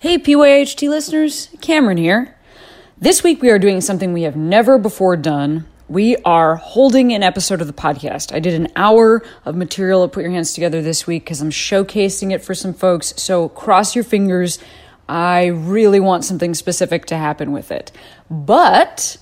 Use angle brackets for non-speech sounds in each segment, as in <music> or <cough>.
Hey, PYHT listeners, Cameron here. This week we are doing something we have never before done. We are holding an episode of the podcast. I did an hour of material at Put Your Hands Together this week because I'm showcasing it for some folks. So cross your fingers. I really want something specific to happen with it. But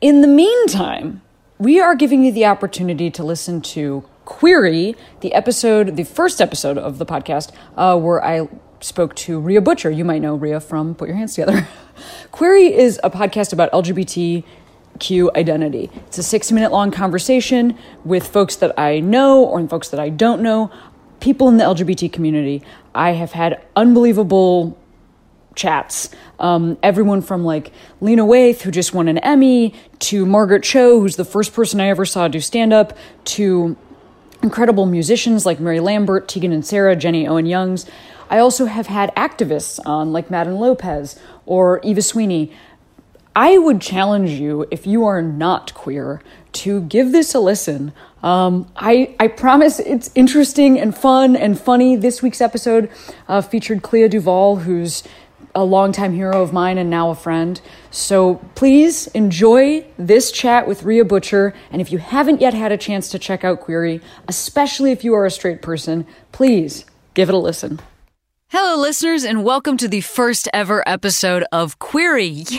in the meantime, we are giving you the opportunity to listen to Queery, the episode, the first episode of the podcast, uh, where I spoke to Rhea Butcher. You might know Rhea from Put Your Hands Together. <laughs> Queery is a podcast about LGBTQ identity. It's a 60 minute long conversation with folks that I know or folks that I don't know, people in the LGBT community. I have had unbelievable chats. Um, everyone from like Lena Waithe, who just won an Emmy, to Margaret Cho, who's the first person I ever saw do stand up, to incredible musicians like Mary Lambert, Tegan and Sara, Jenny Owen Youngs. I also have had activists on, like Madden Lopez or Eva Sweeney. I would challenge you, if you are not queer, to give this a listen. Um, I, I promise it's interesting and fun and funny. This week's episode uh, featured Clea Duvall, who's a longtime hero of mine and now a friend. So please enjoy this chat with Rhea Butcher. And if you haven't yet had a chance to check out Queery, especially if you are a straight person, please give it a listen. Hello, listeners, and welcome to the first ever episode of Queery. <laughs>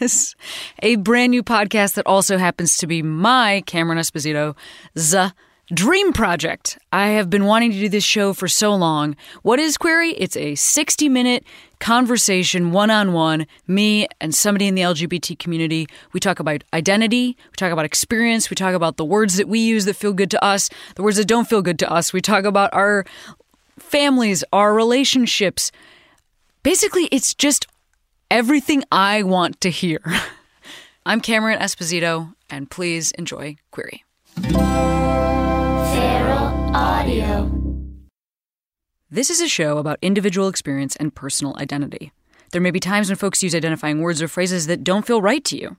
Yes, a brand new podcast that also happens to be my Cameron Esposito's dream project. I have been wanting to do this show for so long. What is Queery? It's a 60 minute conversation, one on one, me and somebody in the LGBT community. We talk about identity, we talk about experience, we talk about the words that we use that feel good to us, the words that don't feel good to us. We talk about our families, our relationships. Basically, it's just everything I want to hear. <laughs> I'm Cameron Esposito, and please enjoy Queery. Feral Audio. This is a show about individual experience and personal identity. There may be times when folks use identifying words or phrases that don't feel right to you.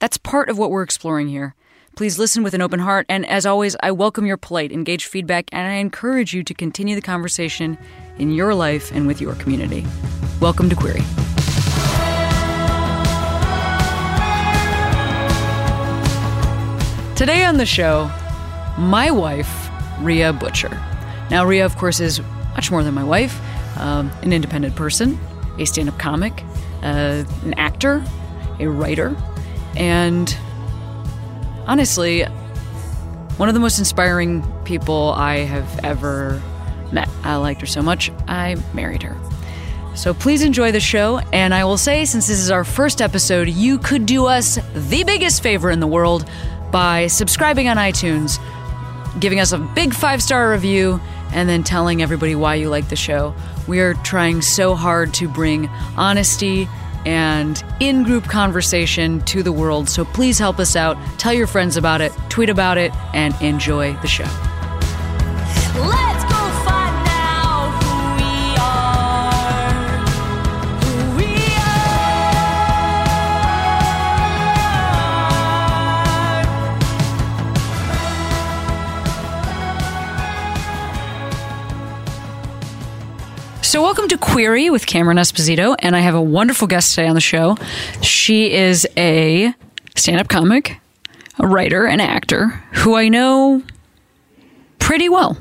That's part of what we're exploring here. Please listen with an open heart, and as always, I welcome your polite, engaged feedback, and I encourage you to continue the conversation in your life and with your community. Welcome to Queery. Today on the show, my wife, Rhea Butcher. Now, Rhea, of course, is much more than my wife um, an independent person, a stand up comic, uh, an actor, a writer, and honestly, one of the most inspiring people I have ever met. I liked her so much, I married her. So please enjoy the show. And I will say, since this is our first episode, you could do us the biggest favor in the world by subscribing on iTunes, giving us a big five star review, and then telling everybody why you like the show. We are trying so hard to bring honesty and in group conversation to the world. So please help us out. Tell your friends about it, tweet about it, and enjoy the show. Let's go So, welcome to Queery with Cameron Esposito, and I have a wonderful guest today on the show. She is a stand up comic, a writer, and actor who I know pretty well.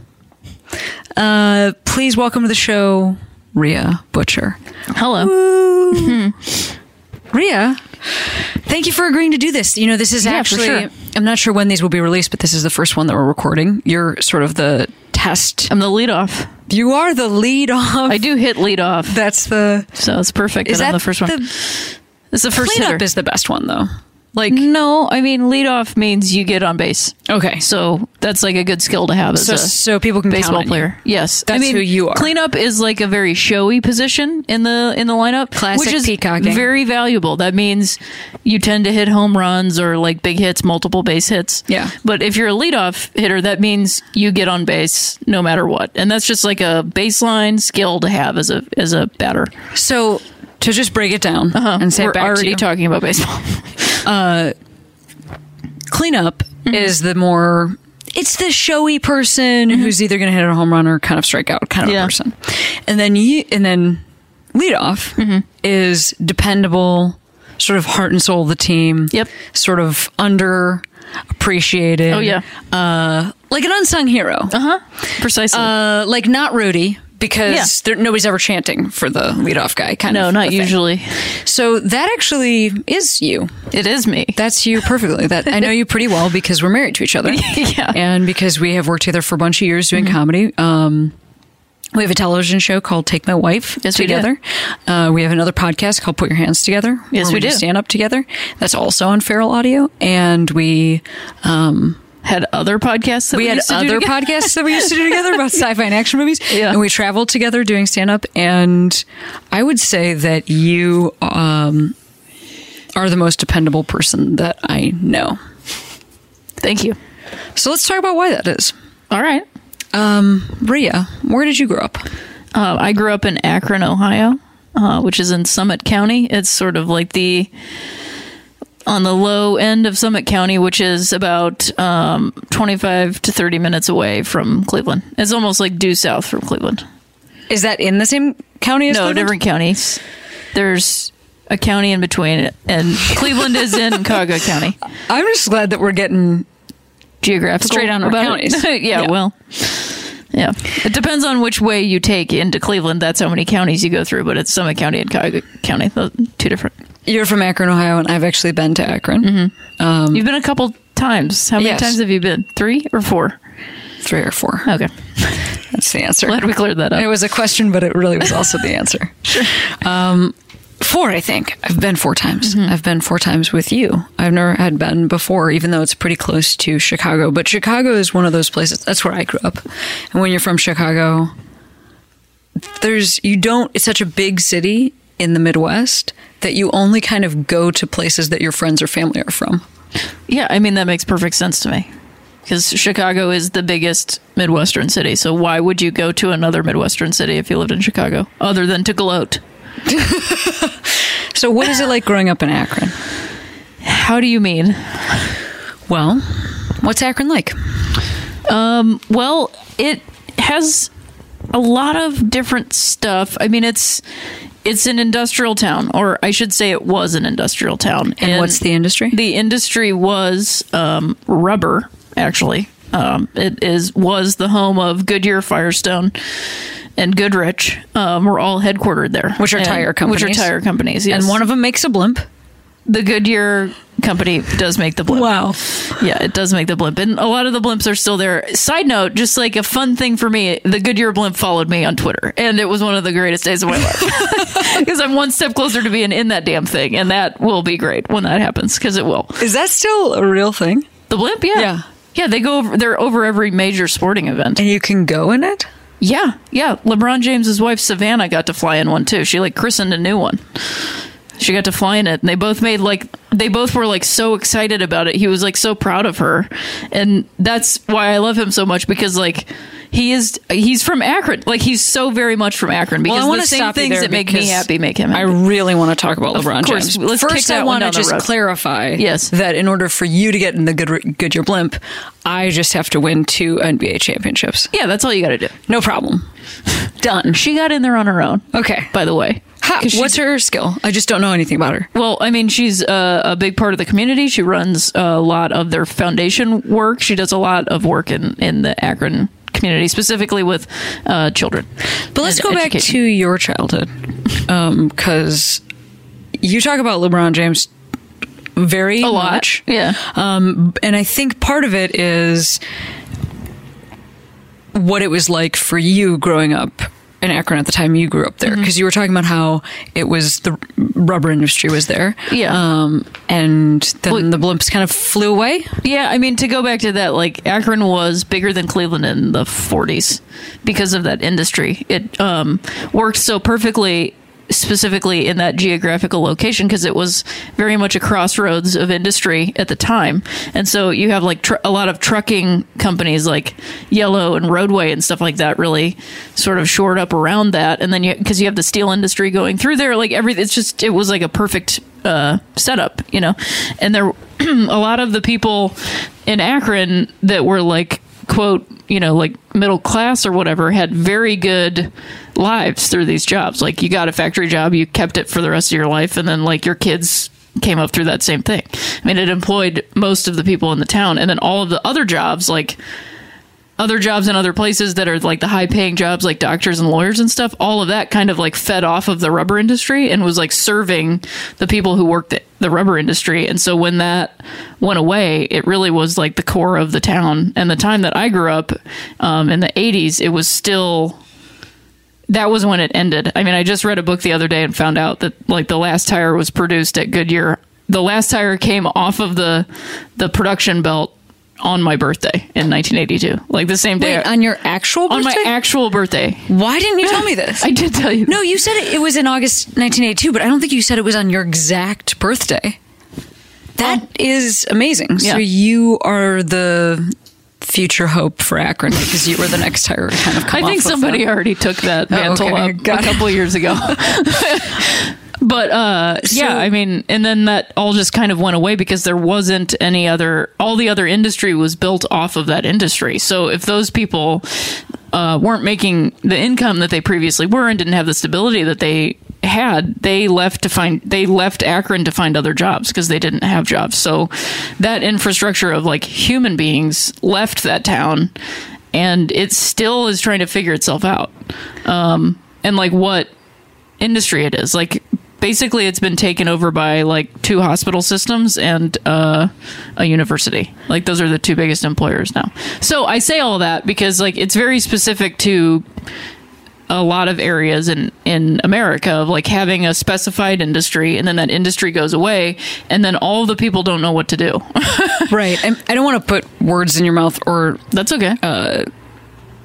Uh, please welcome to the show, Rhea Butcher. Hello. Rhea, thank you for agreeing to do this. You know, this is Yeah, actually, sure. I'm not sure when these will be released, but this is the first one that we're recording. You're sort of the test. I'm the lead off. You are the lead off. I do hit lead off, That's the. so it's perfect Is that I'm that the first one. the it's the first cleanup hitter. is the best one though. Like no, I mean lead off means you get on base. okay, So that's like a good skill to have as so a so people can count baseball on you. player. Yes, That's I mean, who you are. Cleanup is like a very showy position in the in the lineup, Classic which is peacocking. very valuable. That means you tend to hit home runs or like big hits, multiple base hits. Yeah. But if you're a leadoff hitter, that means you get on base no matter what, and that's just like a baseline skill to have as a as a batter. So to just break it down and say We're it back to already talking about baseball. <laughs> uh, cleanup Mm-hmm. is the more. It's the showy person who's either going to hit a home run or kind of strike out kind of Yeah. person, and then you and then leadoff Mm-hmm. is dependable, sort of heart and soul of the team. Yep. Sort of under appreciated. Oh, yeah. Uh, like an unsung hero. Uh huh. Precisely. Uh, like not Rudy because Yeah. there, nobody's ever chanting for the leadoff guy. Kind no, of. No, not usually. So that actually is you. It is me. That's you perfectly. That I know you pretty well because we're married to each other. <laughs> Yeah. And because we have worked together for a bunch of years doing comedy. Um, we have a television show called Take My Wife Yes, we do. together. Uh, we have another podcast called Put Your Hands Together. Yes, where we do. stand up together. That's also on Feral Audio. And we um, Had other podcasts that we, we had other <laughs> podcasts that we used to do together about sci-fi and action movies. Yeah. And we traveled together doing stand-up. And I would say that you um, are the most dependable person that I know. Thank you. So let's talk about why that is. All right. Um, Rhea, where did you grow up? Uh, I grew up in Akron, Ohio, uh, which is in Summit County. It's sort of like the on the low end of Summit County, which is about um, 25 to 30 minutes away from Cleveland. It's almost like due south from Cleveland. Is that in the same county as no, Cleveland? different counties. There's a county in between, and Cleveland is in <laughs> Cuyahoga County. I'm just glad that we're getting Geographical Straight on our about counties. <laughs> yeah, Yeah. well, yeah. It depends on which way you take into Cleveland. That's how many counties you go through, but it's Summit County and Cuyahoga County. Two different. You're from Akron, Ohio, and I've actually been to Akron. You've been a couple times. How many Yes. times have you been? Three or four? Three or four. Okay. <laughs> That's the answer. Glad we cleared that up. It was a question, but it really was also the answer. <laughs> sure. Um, four, I think. I've been four times. Mm-hmm. I've been four times with you. I've never had been before, even though it's pretty close to Chicago. But Chicago is one of those places. That's where I grew up. And when you're from Chicago, there's you don't. It's such a big city in the Midwest that you only kind of go to places that your friends or family are from. Yeah, I mean that makes perfect sense to me. Because Chicago is the biggest Midwestern city, so why would you go to another Midwestern city if you lived in Chicago, other than to gloat? <laughs> So, what is it like growing up in Akron? How do you mean? Well, what's Akron like? Um, well, it has a lot of different stuff. I mean, it's it's an industrial town, or I should say, it was an industrial town. And, what's the industry? the industry was um, rubber. Actually, um, it is was the home of Goodyear, Firestone, and Goodrich. Um, were all headquartered there, Which are And- tire companies. Which are tire companies. Yes, and one of them makes a blimp. The Goodyear company does make the blimp. Wow. Yeah, it does make the blimp. And a lot of the blimps are still there. Side note, just like a fun thing for me, the Goodyear blimp followed me on Twitter. And it was one of the greatest days of my life. <laughs> <laughs> Because I'm one step closer to being in that damn thing. And that will be great when that happens, because it will. Is that still a real thing? The blimp, yeah. Yeah. Yeah, they go over, they're over every major sporting event. And you can go in it? Yeah, yeah. LeBron James's wife Savannah got to fly in one too. She like christened a new one. She got to fly in it, and they both made like they both were like so excited about it. He was like so proud of her, and that's why I love him so much because like he is he's from Akron. Like he's so very much from Akron because I wanna the same things that make me happy make him I really want to talk about LeBron course. James. Let's First, I want to just clarify Yes. that in order for you to get in the Good, Goodyear blimp, I just have to win two NBA championships. yeah, that's all you got to do. No problem. <laughs> Done. She got in there on her own. Okay. By the way, She what's her skill? I just don't know anything about her. Well, I mean, she's uh, a big part of the community. She runs a lot of their foundation work. She does a lot of work in, in the Akron community, specifically with uh, children. But let's go back to your childhood, because you talk about LeBron James very a lot. much. Yeah. Um, and I think part of it is what it was like for you growing up in Akron at the time you grew up there, Mm-hmm. because you were talking about how it was the rubber industry was there. Yeah. Um, and then Well- the blimps kind of flew away. Yeah, I mean, to go back to that, like Akron was bigger than Cleveland in the 40s because of that industry. It um, worked so perfectly, specifically in that geographical location, because it was very much a crossroads of industry at the time. And so you have like tr- a lot of trucking companies like Yellow and Roadway and stuff like that really sort of shored up around that. And then you, because you have the steel industry going through there, like everything, it's just, it was like a perfect uh, setup, you know. And there, <clears throat> a lot of the people in Akron that were like, quote, you know, like middle class or whatever, had very good lives through these jobs. Like you got a factory job, you kept it for the rest of your life, and then like your kids came up through that same thing. I mean, it employed most of the people in the town, and then all of the other jobs, like other jobs in other places that are like the high paying jobs like doctors and lawyers and stuff all of that kind of like fed off of the rubber industry and was like serving the people who worked the rubber industry and so when that went away it really was like the core of the town and the time that i grew up um, in the 80s it was still that was when it ended. I mean, I just read a book the other day and found out that like the last tire was produced at Goodyear. The last tire came off of the the production belt on my birthday in 1982. Like the same day Wait, on your actual birthday? on my actual birthday. Why didn't you tell me this? <laughs> I did tell you. no, you said it, it was in August 1982, but I don't think you said it was on your exact birthday. That oh. is amazing. So you are the future hope for Akron because you were the next tire to kind of I think of somebody already took that Oh, mantle okay. up Got a couple years ago. <laughs> <laughs> but uh, yeah, I mean, and then that all just kind of went away because there wasn't any other. All the other industry was built off of that industry. So if those people uh, weren't making the income that they previously were and didn't have the stability that they had, they left to find they left Akron to find other jobs because they didn't have jobs. So that infrastructure of like human beings left that town, and it still is trying to figure itself out. Um, and like what industry it is, like basically it's been taken over by like two hospital systems and uh, a university. Like those are the two biggest employers now. So I say all that because like it's very specific to a lot of areas in in America of like having a specified industry and then that industry goes away and then all the people don't know what to do. <laughs> Right. And I don't want to put words in your mouth or That's okay.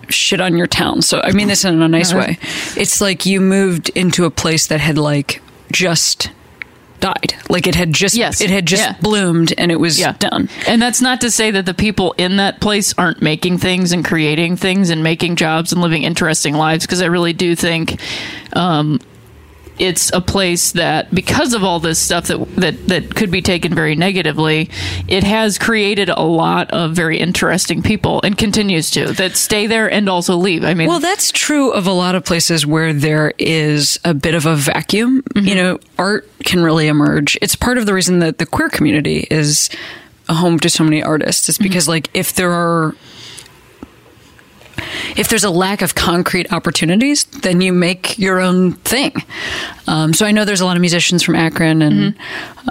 shit on your town. So I mean this in a nice way. It's like you moved into a place that had like just died. Like it had just Yes. it had just Yeah. bloomed and it was yeah. done. And that's not to say that the people in that place aren't making things and creating things and making jobs and living interesting lives because I really do think um, it's a place that because of all this stuff that that that could be taken very negatively, it has created a lot of very interesting people and continues to that stay there and also leave. I mean, Well, that's true of a lot of places where there is a bit of a vacuum. Mm-hmm. You know, art can really emerge. It's part of the reason that the queer community is a home to so many artists. It's mm-hmm. because, like, if there are if there's a lack of concrete opportunities, then you make your own thing. Um, so I know there's a lot of musicians from Akron, and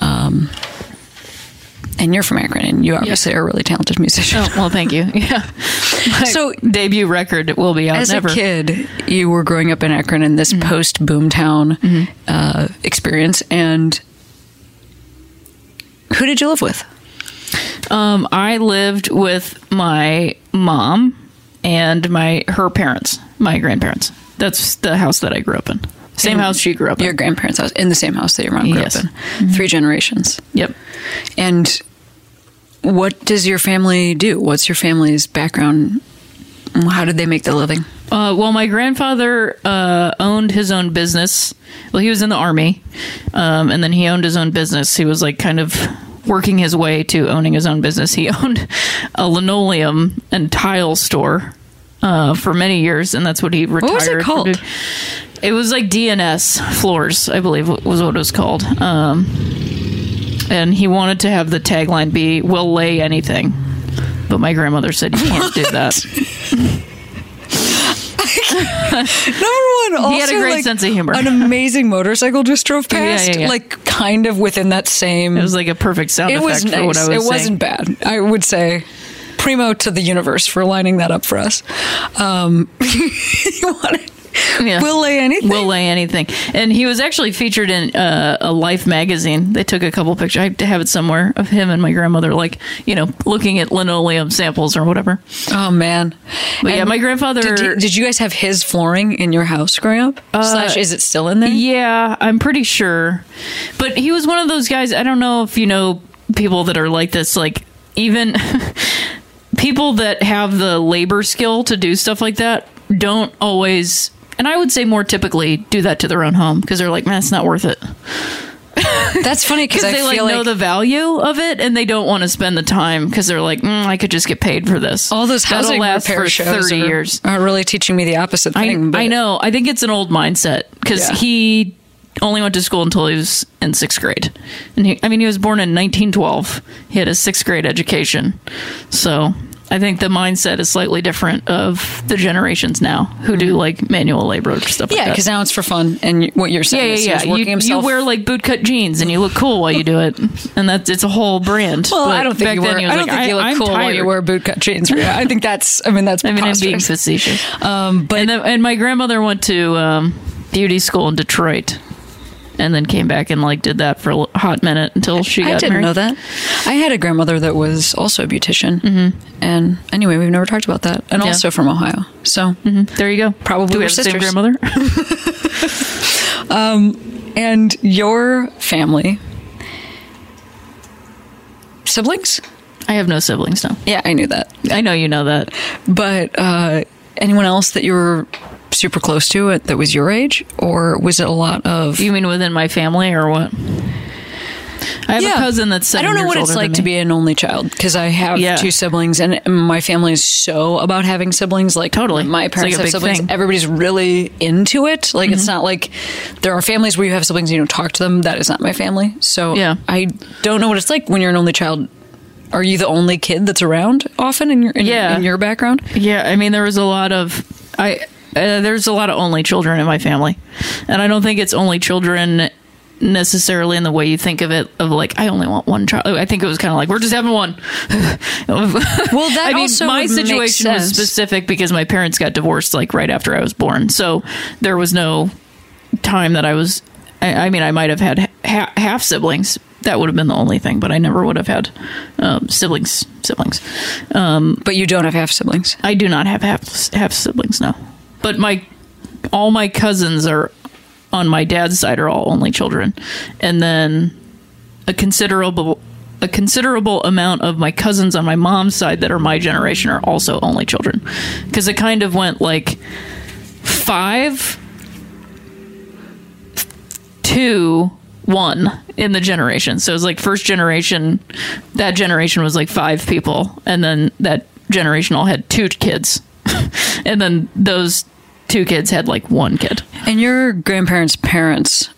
um, and you're from Akron, and you obviously are a really talented musician. oh, well, thank you. <laughs> Yeah. <laughs> My So- debut record will be out As never. a kid, you were growing up in Akron in this post boomtown uh, experience, and who did you live with? Um, I lived with my mom and my her parents, my grandparents. That's the house that I grew up in. Same In house she grew up in. Your grandparents' house, in the same house that your mom grew Yes. up in. Three generations. Yep. And what does your family do? What's your family's background? How did they make their living? Uh, well, my grandfather uh, owned his own business. Well, he was in the army, um, and then he owned his own business. He was like kind of working his way to owning his own business. He <laughs> owned a linoleum and tile store uh, for many years, and that's what he retired. What was it called? doing. It was like DNS Floors, I believe, was what it was called. Um, and he wanted to have the tagline be "We'll lay anything," but my grandmother said you can't do that. <laughs> <laughs> Number one, also, He had a great like, sense of humor. An amazing motorcycle just drove <laughs> past, yeah, yeah. like kind of within that same. It was like a perfect sound it effect was for nice. what I was saying. it saying. wasn't bad. I would say primo to the universe for lining that up for us. Um, <laughs> you want to, Yeah. We'll lay anything. We'll lay anything, and he was actually featured in uh, a Life magazine. They took a couple pictures. I have it somewhere of him and my grandmother, like you know, looking at linoleum samples or whatever. oh man! But yeah, my grandfather. Did, you- did you guys have his flooring in your house growing up? Slash, is it still in there? Yeah, I'm pretty sure. But he was one of those guys. I don't know if you know people that are like this. Like even <laughs> people that have the labor skill to do stuff like that don't always. And I would say more typically do that to their own home because they're like, man, it's not worth it. <laughs> That's funny because <laughs> I they like feel know the value of it and they don't want to spend the time because they're like, mm, I could just get paid for this. all those That'll housing last repair for shows thirty are, years. are really teaching me the opposite I, thing. but- I know. I think it's an old mindset because Yeah. he only went to school until he was in sixth grade, and he, I mean, he was born in 1912. He had a sixth grade education, so I think the mindset is slightly different of the generations now who do like manual labor or stuff. Mm-hmm. Yeah, like because now it's for fun, and what you're saying yeah, is yeah. working You, himself. you wear like bootcut jeans and you look cool while you do it, and that's it's a whole brand. well, I don't think you he I don't like, think you look I'm cool while you wear bootcut jeans. Yeah, I think that's. I mean, that's. <laughs> I mean, I'm being facetious. Um, but and, then, and my grandmother went to um, beauty school in Detroit, and then came back and like did that for a hot minute until she got I didn't married. know that. I had a grandmother that was also a beautician, mm-hmm. and anyway, we've never talked about that, and Yeah. also from Ohio. So, There you go. Probably Do we we're the same grandmother? <laughs> and your family siblings? I have no siblings. No, Yeah, I knew that. I know you know that. But uh, anyone else that you were super close to it that was your age, or was it a lot of? You mean within my family or what? I have a cousin that's I don't know what it's like to be an only child because I have Yeah. two siblings and my family is so about having siblings. Like Totally. my parents like have siblings. thing. Mm-hmm. Everybody's really into it. Like it's not like there are families where you have siblings and you don't talk to them. That is not my family. So Yeah. I don't know what it's like when you're an only child. Are you the only kid that's around often in your in, Yeah. in your background? Yeah, I mean, there was a lot of I. Uh, there's a lot of only children in my family, and I don't think it's only children necessarily in the way you think of it. Of like, I only want one child. I think it was kind of like we're just having one. <laughs> well, that I mean, also my situation was specific because my parents got divorced like right after I was born, so there was no time that I was. I, I mean, I might have had ha- half siblings. That would have been the only thing, but I never would have had um, siblings. Siblings. But you don't have half siblings. I do not have half half siblings now, but my all my cousins are on my dad's side are all only children, and then a considerable a considerable amount of my cousins on my mom's side that are my generation are also only children, because it kind of went like five two one in the generation. So it was like first generation that generation was like five people and then that generation all had two kids. <laughs> And then those two kids had like one kid. And your grandparents' parents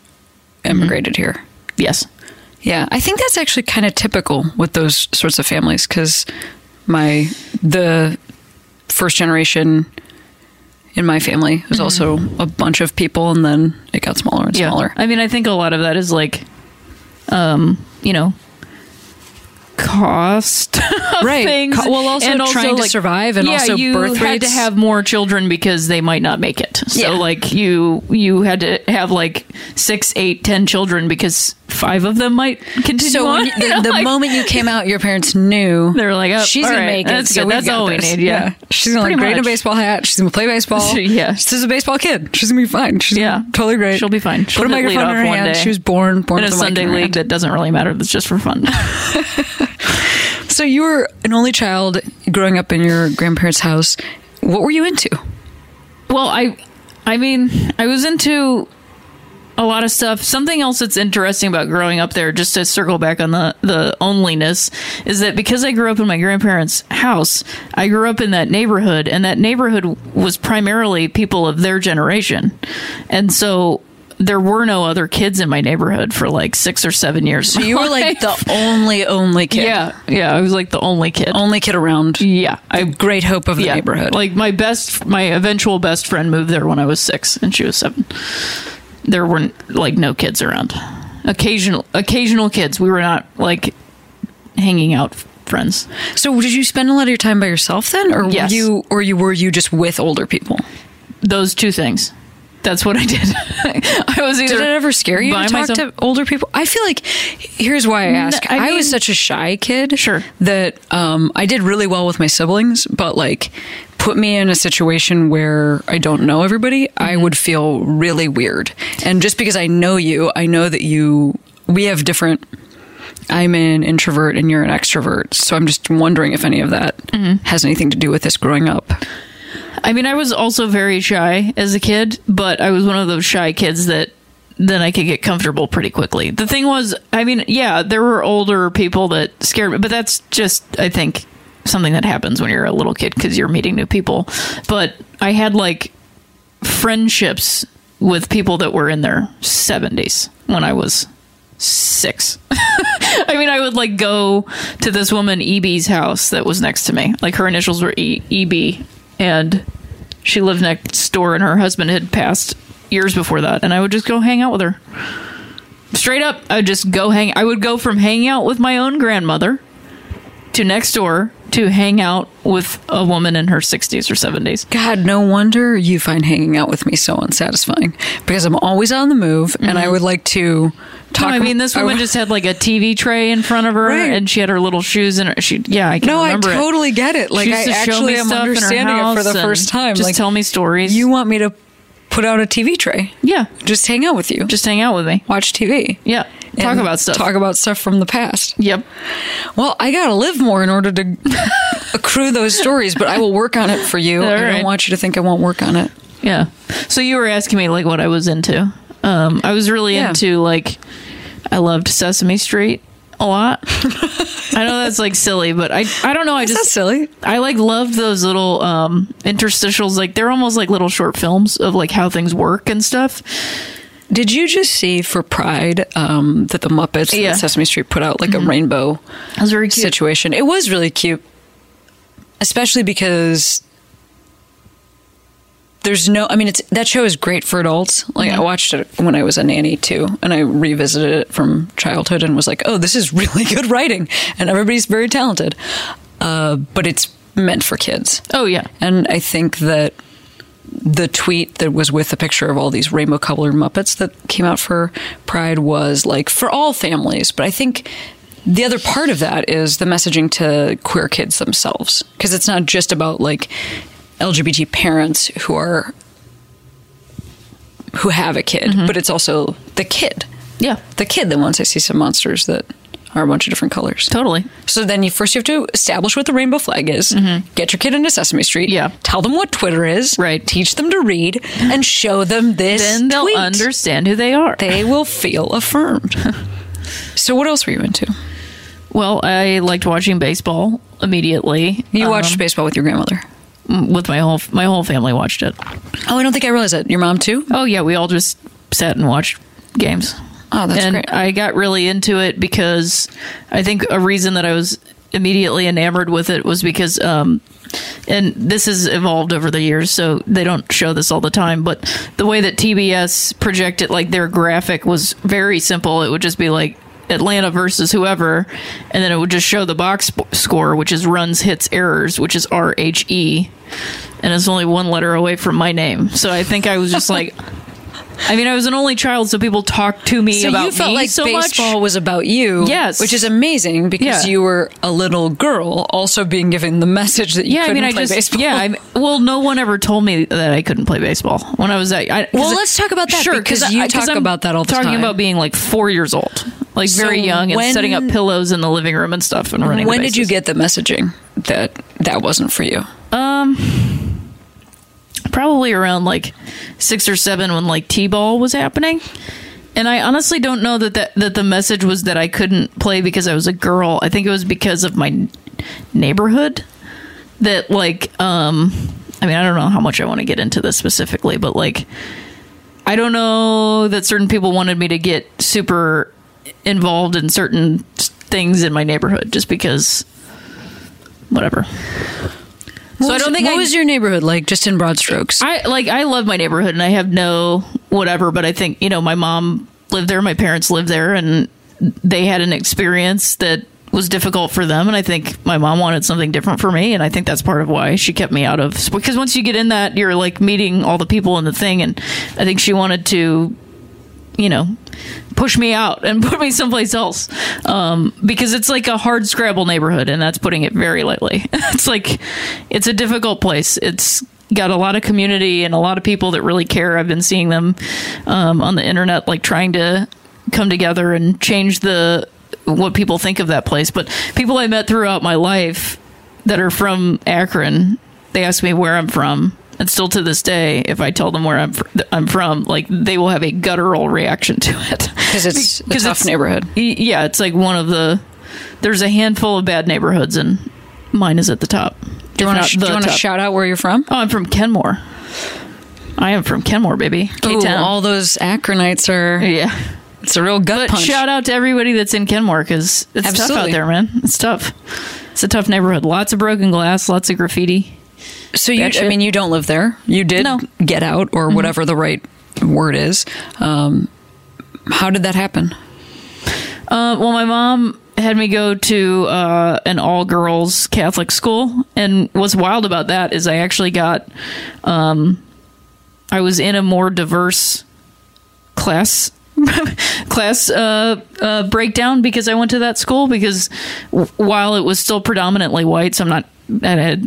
immigrated here. yes. Yeah, I think that's actually kind of typical with those sorts of families because my the first generation in my family was also a bunch of people, and then it got smaller and smaller. I mean, I think a lot of that is like, um, you know, cost <laughs> Right. things. Well, also trying to like, survive and yeah, also you birth had to have more children because they might not make it. So Yeah. like you you had to have like six, eight, ten children because five of them might continue So on. you, <laughs> the, You know, the like- moment you came out, your parents knew They were like, oh, she's gonna right, make it. that's so we've all we need, yeah. she's gonna Pretty look great in a baseball hat. She's gonna play baseball. <laughs> Yeah. she's a baseball kid. She's gonna be fine. She's Yeah. totally great. She'll be fine. She'll Put a microphone in her hand. She was born born in a with a mic Sunday league that doesn't really matter. That's just for fun. So you were an only child growing up in your grandparents' house. What were you into? Well, I, I mean, I was into a lot of stuff. Something else that's interesting about growing up there, just to circle back on the the onlyness, is that because I grew up in my grandparents' house, I grew up in that neighborhood, and that neighborhood was primarily people of their generation, and so. There were no other kids in my neighborhood for like six or seven years. So you were like the only only kid. yeah, yeah. I was like the only kid. Only kid around. yeah, I Great hope of the yeah, neighborhood. Like my best, my eventual best friend moved there when I was six, and she was seven. There weren't like no kids around. Occasional, occasional kids. We were not like hanging out friends. so did you spend a lot of your time by yourself then, or Yes. were you, or you were you just with older people? Those two things. That's what I did. <laughs> I was either Did it ever scare you to talk myself- to older people? I feel like here's why I ask. I I, was such a shy kid. Sure. That um, I did really well with my siblings, but like put me in a situation where I don't know everybody, I Mm-hmm. would feel really weird. And just because I know you, I know that you we have different I'm an introvert and you're an extrovert. So I'm just wondering if any of that Mm-hmm. has anything to do with this growing up. I mean, I was also very shy as a kid, but I was one of those shy kids that then I could get comfortable pretty quickly. The thing was, I mean, yeah, there were older people that scared me, but that's just, I think, something that happens when you're a little kid because you're meeting new people. But I had like friendships with people that were in their 70s when I was six. <laughs> I mean, I would like go to this woman EB's house that was next to me. Like her initials were e- EB, and she lived next door, and her husband had passed years before that. And I would just go hang out with her. Straight up, I would just go hang. I would go from hanging out with my own grandmother to next door to hang out with a woman in her 60s or 70s. God, no wonder you find hanging out with me so unsatisfying because I'm always on the move and I mm-hmm. would like to talk. No, I mean, this woman would- just had like a TV tray in front of her, Right. and she had her little shoes in her. She, yeah, I can No, I remember it. totally get it. Like I used to show actually am stuff in her understanding it for the first time. just like tell me stories. You want me to put out a TV tray? yeah, Just hang out with you. just hang out with me. watch TV. Yeah, talk about stuff. Talk about stuff from the past. Yep. Well, I gotta live more in order to <laughs> accrue those stories, but I will work on it for you. All I right. don't want you to think I won't work on it. Yeah. So you were asking me like what I was into. Um, I was really Yeah. into like I loved Sesame Street a lot. <laughs> I know that's like silly, but I I don't know. I just silly? I like loved those little um interstitials. Like they're almost like little short films of like how things work and stuff. Did you just see for Pride um, that the Muppets Yeah. Sesame Street put out like a rainbow It was very cute. situation? It was really cute, especially because there's no. I mean, it's that show is great for adults. Like I watched it when I was a nanny too, and I revisited it from childhood and was like, oh, this is <laughs> really good writing, and everybody's very talented. Uh, but it's meant for kids. Oh yeah. And I think that the tweet that was with the picture of all these rainbow colored Muppets that came out for Pride was like for all families. But I think the other part of that is the messaging to queer kids themselves. Because it's not just about like LGBT parents who are who have a kid, mm-hmm. but it's also the kid. Yeah. The kid that wants to see some monsters that are a bunch of different colors. Totally. So then you first you have to establish what the rainbow flag is. Get your kid into Sesame Street. Mm-hmm. Yeah. Tell them what Twitter is. Right. Teach them to read and show them this. Then they'll tweet. understand who they are. They will feel affirmed. <laughs> so what else were you into? well, I liked watching baseball immediately. You Um, watched baseball with your grandmother. with my whole my whole family watched it. Oh, I don't think I realized that. Your mom too? Oh yeah, we all just sat and watched games. Oh, that's and great. I got really into it because I think a reason that I was immediately enamored with it was because um and this has evolved over the years so they don't show this all the time but the way that TBS projected like their graphic was very simple it would just be like Atlanta versus whoever and then it would just show the box score which is runs hits errors which is R H E and it's only one letter away from my name so I think I was just like <laughs> I mean, I was an only child, so people talked to me So about you felt me like so baseball much. was about you. Yes. Which is amazing because Yeah. you were a little girl also being given the message that you Yeah, I couldn't mean, I play just baseball. yeah. I, well, no one ever told me that I couldn't play baseball when I was that. I, Well, it- let's talk about that, Sure, because I- you 'cause talk I'm about that all the talking time. Talking about being like four years old, like So very young, and when- setting up pillows in the living room and stuff, and running. when did you get the messaging that that wasn't for you? Um, probably around like six or seven when like t-ball was happening. And i honestly don't know that, that that the message was that i couldn't play because i was a girl. I think it was because of my neighborhood that like um i mean i don't know how much i want to get into this specifically but like i don't know that certain people wanted me to get super involved in certain things in my neighborhood just because whatever so i don't think what I, was your neighborhood like, just in broad strokes? I like I love my neighborhood and I have no whatever, but I think, you know, my mom lived there, my parents lived there and they had an experience that was difficult for them and I think my mom wanted something different for me and I think that's part of why she kept me out of because once you get in that you're like meeting all the people in the thing and I think she wanted to you know, push me out and <laughs> put me someplace else. Um, because it's like a hard scrabble neighborhood, and that's putting it very lightly. <laughs> it's like, it's a difficult place. It's got a lot of community and a lot of people that really care. I've been seeing them um, on the internet, like trying to come together and change the what people think of that place. But people I met throughout my life that are from Akron, they ask me where I'm from. And still to this day, if I tell them where I'm fr- I'm from, like they will have a guttural reaction to it because it's a Because tough neighborhood. Yeah, it's like one of the. There's a handful of bad neighborhoods, and mine is at the top. Do you want to do the you want to top. shout out where you're from? Oh, I'm from Kenmore. I am from Kenmore, baby. Ooh, all those Akronites are. yeah. It's a real gut But punch. shout out to everybody that's in Kenmore because it's tough out there, man. It's tough. It's a tough neighborhood. Lots of broken glass, lots of graffiti. So you, I mean, you don't live there. You did No. get out, or whatever the right word is. Um, how did that happen? Uh, well, my mom had me go to uh, an all girls Catholic school, and what's wild about that is I actually got, um, I was in a more diverse class. <laughs> class uh, uh, breakdown because I went to that school because w- while it was still predominantly white, so I'm not, I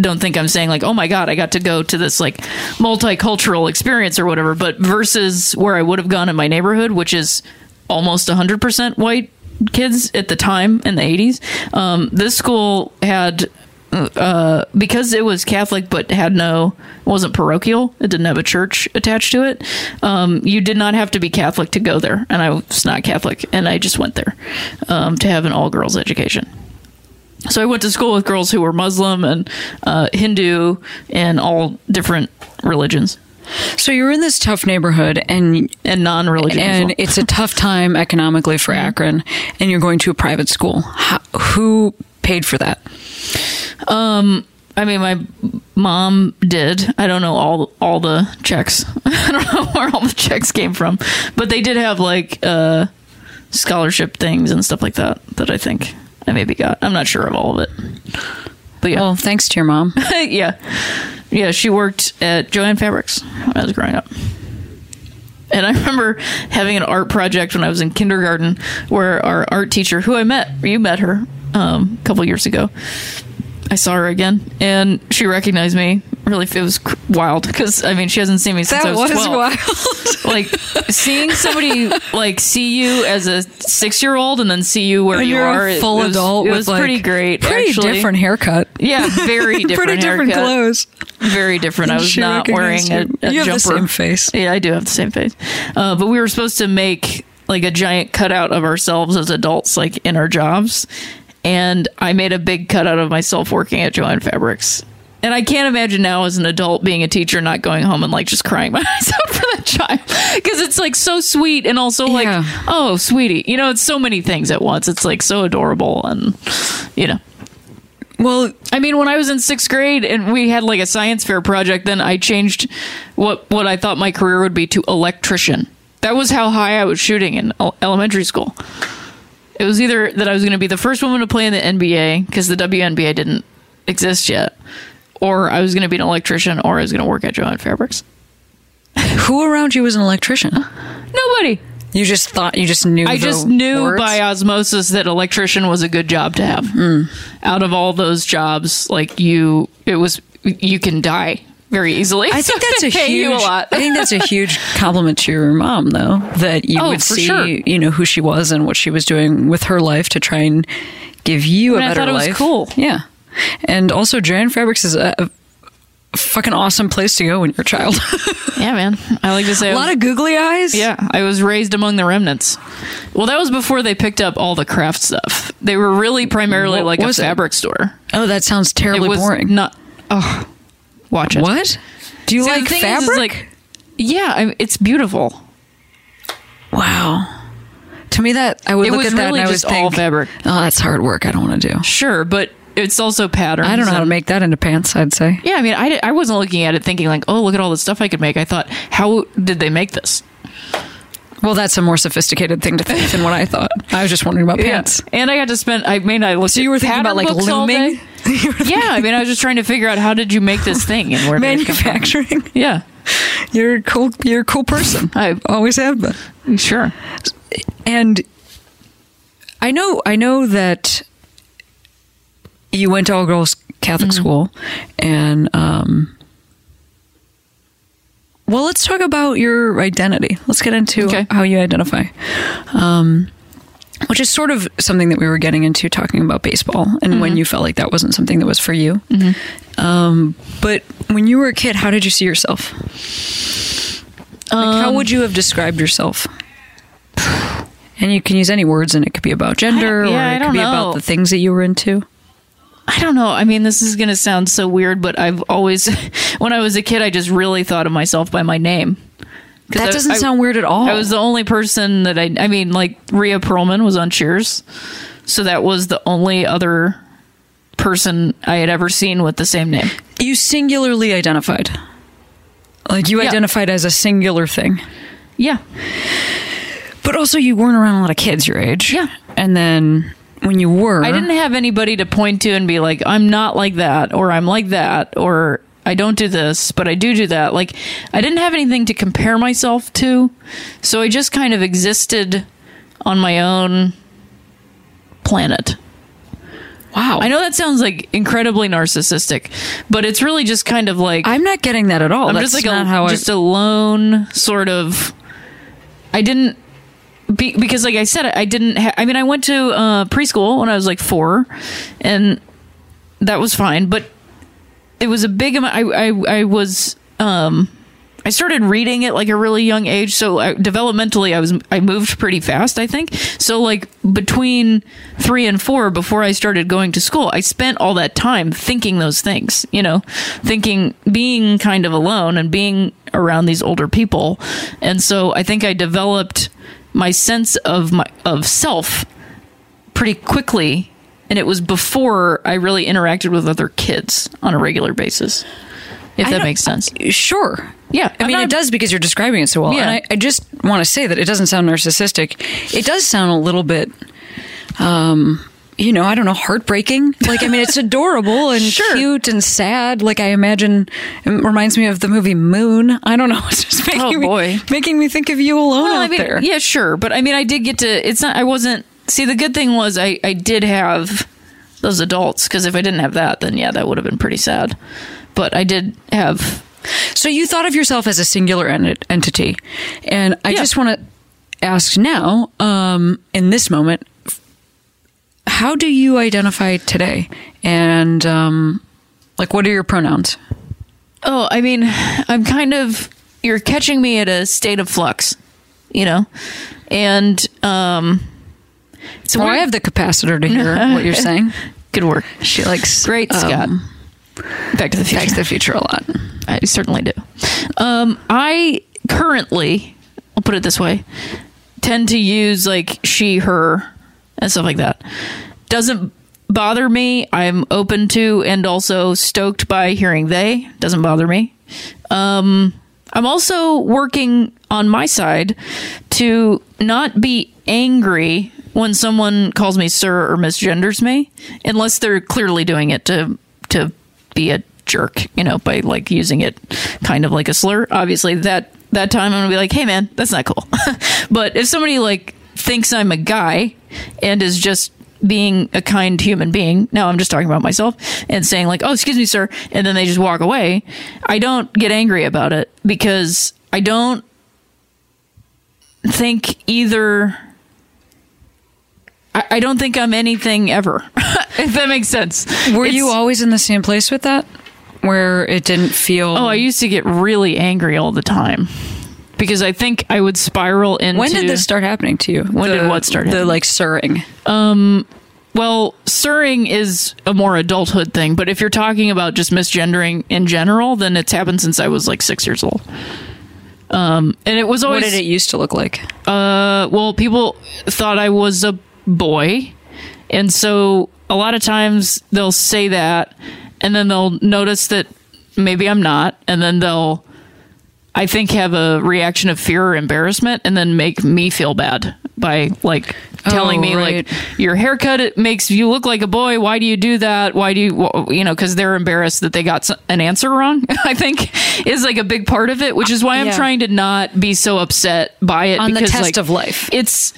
don't think I'm saying like, oh my god, I got to go to this like multicultural experience or whatever. But versus where I would have gone in my neighborhood, which is almost 100% white kids at the time in the 80s. Um, this school had uh, because it was Catholic but had no wasn't parochial. It didn't have a church attached to it. Um, you did not have to be Catholic to go there, and I was not Catholic, and I just went there um, to have an all girls education. So I went to school with girls who were Muslim and uh, Hindu and all different religions So you're in this tough neighborhood, and and non-religious, and well. it's a tough time economically for Akron, and you're going to a private school. How, who paid for that? I mean, my mom did. I don't know all all the checks. <laughs> I don't know where all the checks came from, but they did have like uh, scholarship things and stuff like that. That I think I maybe got. I'm not sure of all of it, but yeah, Well, thanks to your mom. <laughs> yeah, yeah. She worked at Jo-Ann Fabrics when I was growing up. And I remember having an art project when I was in kindergarten, where our art teacher, who I met, you met her um, a couple years ago, I saw her again, and she recognized me. Really, it was wild because I mean, she hasn't seen me since I was, 12. wild. <laughs> Like seeing somebody like see you as a six year old and then see you where When you are. a full was, adult It was like pretty great. pretty actually. different haircut. Yeah, very <laughs> different. pretty different haircut. clothes. Very different. I was She not wearing a, you. a You have jumper. the same face. Yeah, I do have the same face. Uh, but we were supposed to make like a giant cutout of ourselves as adults, like in our jobs. And I made a big cutout of myself working at Jo-Ann Fabrics. And I can't imagine now as an adult being a teacher not going home and like just crying <laughs> my eyes out for that child. Because it's like so sweet and also like, Yeah. oh, sweetie. You know, it's so many things at once. It's like so adorable and, you know. Well, I mean, when I was in sixth grade and we had like a science fair project, then I changed what what I thought my career would be to electrician. That was how high I was shooting in elementary school. It was either that I was going to be the first woman to play in the NBA because the WNBA didn't exist yet, or I was going to be an electrician, or I was going to work at Jo-Ann Fabrics. <laughs> who around you was an electrician? Nobody. You just thought you just knew. I just knew words? by osmosis that electrician was a good job to have. Hmm. Out of all those jobs, like you, it was you can die very easily. I think So that's a huge. you a lot. I think that's a huge compliment to your mom, though, that you Oh, would see, sure. you know, who she was and what she was doing with her life to try and give you I mean, a I better was life. cool. Yeah, and also Jo-Ann Fabrics is a, a fucking awesome place to go when you're a child. <laughs> yeah, man. I like to say a lot of googly eyes. Yeah, I was raised among the remnants. Well, that was before they picked up all the craft stuff. They were really primarily What like a was it? fabric store. Oh, that sounds It terribly was boring. not. Oh, watch it. what? Do you See, like fabric? is, like, yeah, I it's beautiful. wow. To me, that I would It look was at that really and I would just think, all fabric. oh, that's hard work. I don't want to do. Sure, but it's also patterns. I don't know how to make that into pants. I'd say. Yeah, I mean, I, I wasn't looking at it thinking like, oh, look at all the stuff I could make. I thought, how did they make this? Well, that's a more sophisticated thing to think than what I thought. I was just wondering about pants. And I got to spend. I mean, I looked. So you were thinking about like looming, <laughs> yeah, I mean, I was just trying to figure out how did you make this thing and where did it manufacturing. <laughs> Yeah, You're a cool. You're a cool person. I- always have been. sure. And I know. I know that you went to all girls Catholic Mm-hmm. school, and um. Well, let's talk about your identity. Let's get into Okay. how you identify. Um, which is sort of something that we were getting into talking about baseball and Mm-hmm. when you felt like that wasn't something that was for you. Um, but when you were a kid, how did you see yourself? Like, Um, how would you have described yourself? And you can use any words, and it could be about gender, yeah, or it could be know. about the things that you were into. I don't know. I mean, this is going to sound so weird, but I've always, <laughs> when I was a kid, I just really thought of myself by my name. That I- doesn't I- sound weird at all. I was the only person that I, I mean, like Rhea Perlman was on Cheers. So that was the only other person I had ever seen with the same name. you singularly identified. Like you Yeah. identified as a singular thing. Yeah. But also, you weren't around a lot of kids your age. Yeah. And then when you were, I didn't have anybody to point to and be like, I'm not like that, or I'm like that, or I don't do this, but I do do that. Like, I didn't have anything to compare myself to. So I just kind of existed on my own planet. Wow. I know that sounds like incredibly narcissistic, but it's really just kind of like I'm not getting that at all. I'm That's just like not a, how just I. a lone sort of. I didn't be, because, like I said, I didn't. Ha- I mean, I went to uh, preschool when I was like four, and that was fine. But it was a big amount. I I, I was. Um, I started reading at like a really young age, so I, developmentally, I was I moved pretty fast. I think so. Like between three and four, before I started going to school, I spent all that time thinking those things. You know, thinking being kind of alone and being around these older people, and so I think I developed my sense of my of self pretty quickly, and it was before I really interacted with other kids on a regular basis. If I that makes sense. Sure. Yeah, I I'm mean, not- it does because you're describing it so well. Yeah. And I, I just want to say that it doesn't sound narcissistic. It does sound a little bit, um, you know, I don't know, heartbreaking. Like, I mean, it's <laughs> adorable and Sure. cute and sad. Like, I imagine it reminds me of the movie Moon. I don't know. <laughs> It's just making, Oh, me, boy. making me think of you alone Well, out I mean, there. yeah, sure, but I mean, I did get to. It's not. I wasn't. See, the good thing was I I did have those adults because if I didn't have that, then yeah, that would have been pretty sad. But I did have. So you thought of yourself as a singular ent- entity, and I Yeah. just want to ask now, um, in this moment, how do you identify today? And um, like, what are your pronouns? Oh, I mean, I'm kind of. You're catching me at a state of flux, you know, and um. So Well, I have the capacitor to hear what you're saying. <laughs> good work. She likes Great, Scott. um, Back to the Future. Back to the Future a lot. I certainly do. Um, I currently, I'll put it this way, tend to use like she, her, and stuff like that. Doesn't bother me. I'm open to and also stoked by hearing they. Doesn't bother me. Um, I'm also working on my side to not be angry when someone calls me sir or misgenders me, unless they're clearly doing it to to be a jerk, you know, by like using it kind of like a slur. Obviously, that that time I'm gonna be like, hey man, that's not cool. <laughs> but if somebody like thinks I'm a guy and is just being a kind human being, now I'm just talking about myself and saying like, oh, excuse me, sir, and then they just walk away, I don't get angry about it because I don't think either. I, I don't think I'm anything ever, <laughs> if that makes sense. Were It's- you always in the same place with that, where it didn't feel? Oh, I used to get really angry all the time because I think I would spiral into. when did this start happening to you? When did what start The happening? like sirring. Well, sirring is a more adulthood thing, but if you're talking about just misgendering in general, then it's happened since I was like six years old. Um, and it was always. What did it used to look like? Uh, well, people thought I was a boy, and so a lot of times they'll say that, and then they'll notice that maybe I'm not, and then they'll, I think, have a reaction of fear or embarrassment, and then make me feel bad by like telling Oh, me right. like your haircut it makes you look like a boy. Why do you do that? Why do you you know? Because they're embarrassed that they got an answer wrong. <laughs> I think is like a big part of it, which is why I'm Yeah. trying to not be so upset by it On the test like, of life. it's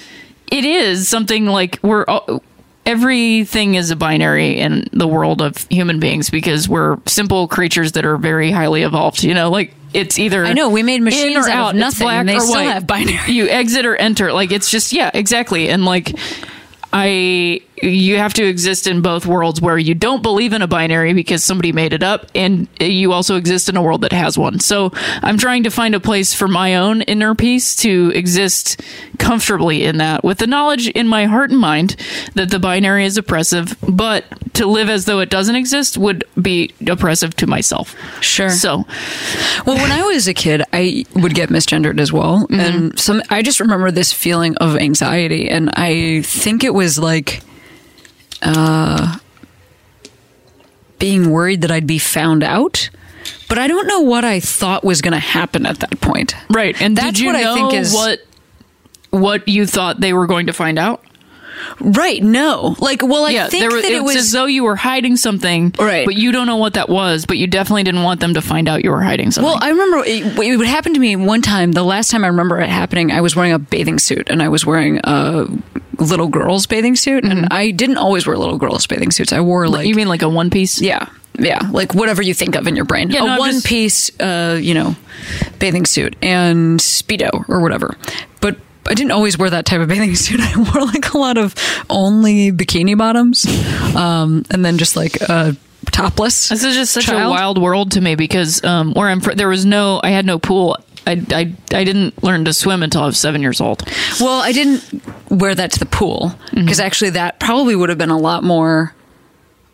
it is something like we're all, everything is a binary in the world of human beings because we're simple creatures that are very highly evolved you know like it's either I know, we made machines out of out. It's nothing, black and they or still white. have binary. you exit or enter like it's just yeah exactly and like I you have to exist in both worlds where you don't believe in a binary because somebody made it up and you also exist in a world that has one. So I'm trying to find a place for my own inner peace to exist comfortably in that with the knowledge in my heart and mind that the binary is oppressive, but to live as though it doesn't exist would be oppressive to myself. Sure. So, Well, when I was a kid, I would get misgendered as well, Mm-hmm. and some. I just remember this feeling of anxiety, and I think it was like, uh, being worried that I'd be found out. But I don't know what I thought was going to happen at that point. right. And That's did you what know I think is- what what you thought they were going to find out? Right? No. Like, well, I yeah, think that it was as though you were hiding something, Right. But you don't know what that was, but you definitely didn't want them to find out you were hiding something. Well, I remember it, it would happen to me one time. The last time I remember it happening, I was wearing a bathing suit and I was wearing a little girl's bathing suit. And I didn't always wear little girls' bathing suits. I wore like, Mm-hmm. you mean like a one piece? yeah, yeah, like whatever you think of in your brain. Yeah, a no, one just- piece, uh, you know, bathing suit and Speedo or whatever. I didn't always wear that type of bathing suit. <laughs> I wore like a lot of only bikini bottoms um, and then just like uh, topless. This is just such a wild world to me because um, where I'm, fr- there was no, I had no pool. I, I, I didn't learn to swim until I was seven years old. Well, I didn't wear that to the pool Mm-hmm. because actually that probably would have been a lot more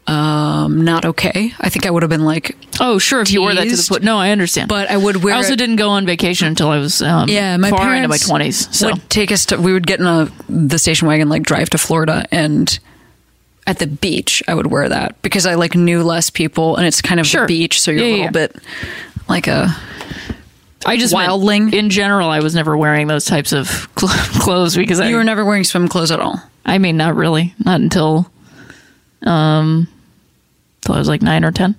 um, not okay. I think I would have been like, Oh, sure. If you wore that to the Teased. foot, no, I understand. but I would wear. I also it- didn't go on vacation until I was um, Yeah, my far parents into my twenties. So would take us to. We would get in a the station wagon, like drive to Florida, and at the beach, I would wear that because I like knew less people, and it's kind of Sure. the beach, so you're Yeah, a yeah, little bit like a. I just meant Wildling? in general. I was never wearing those types of <laughs> cl- clothes because I, You were never wearing swim clothes at all. I mean, not really, not until, um, till I was like nine or ten.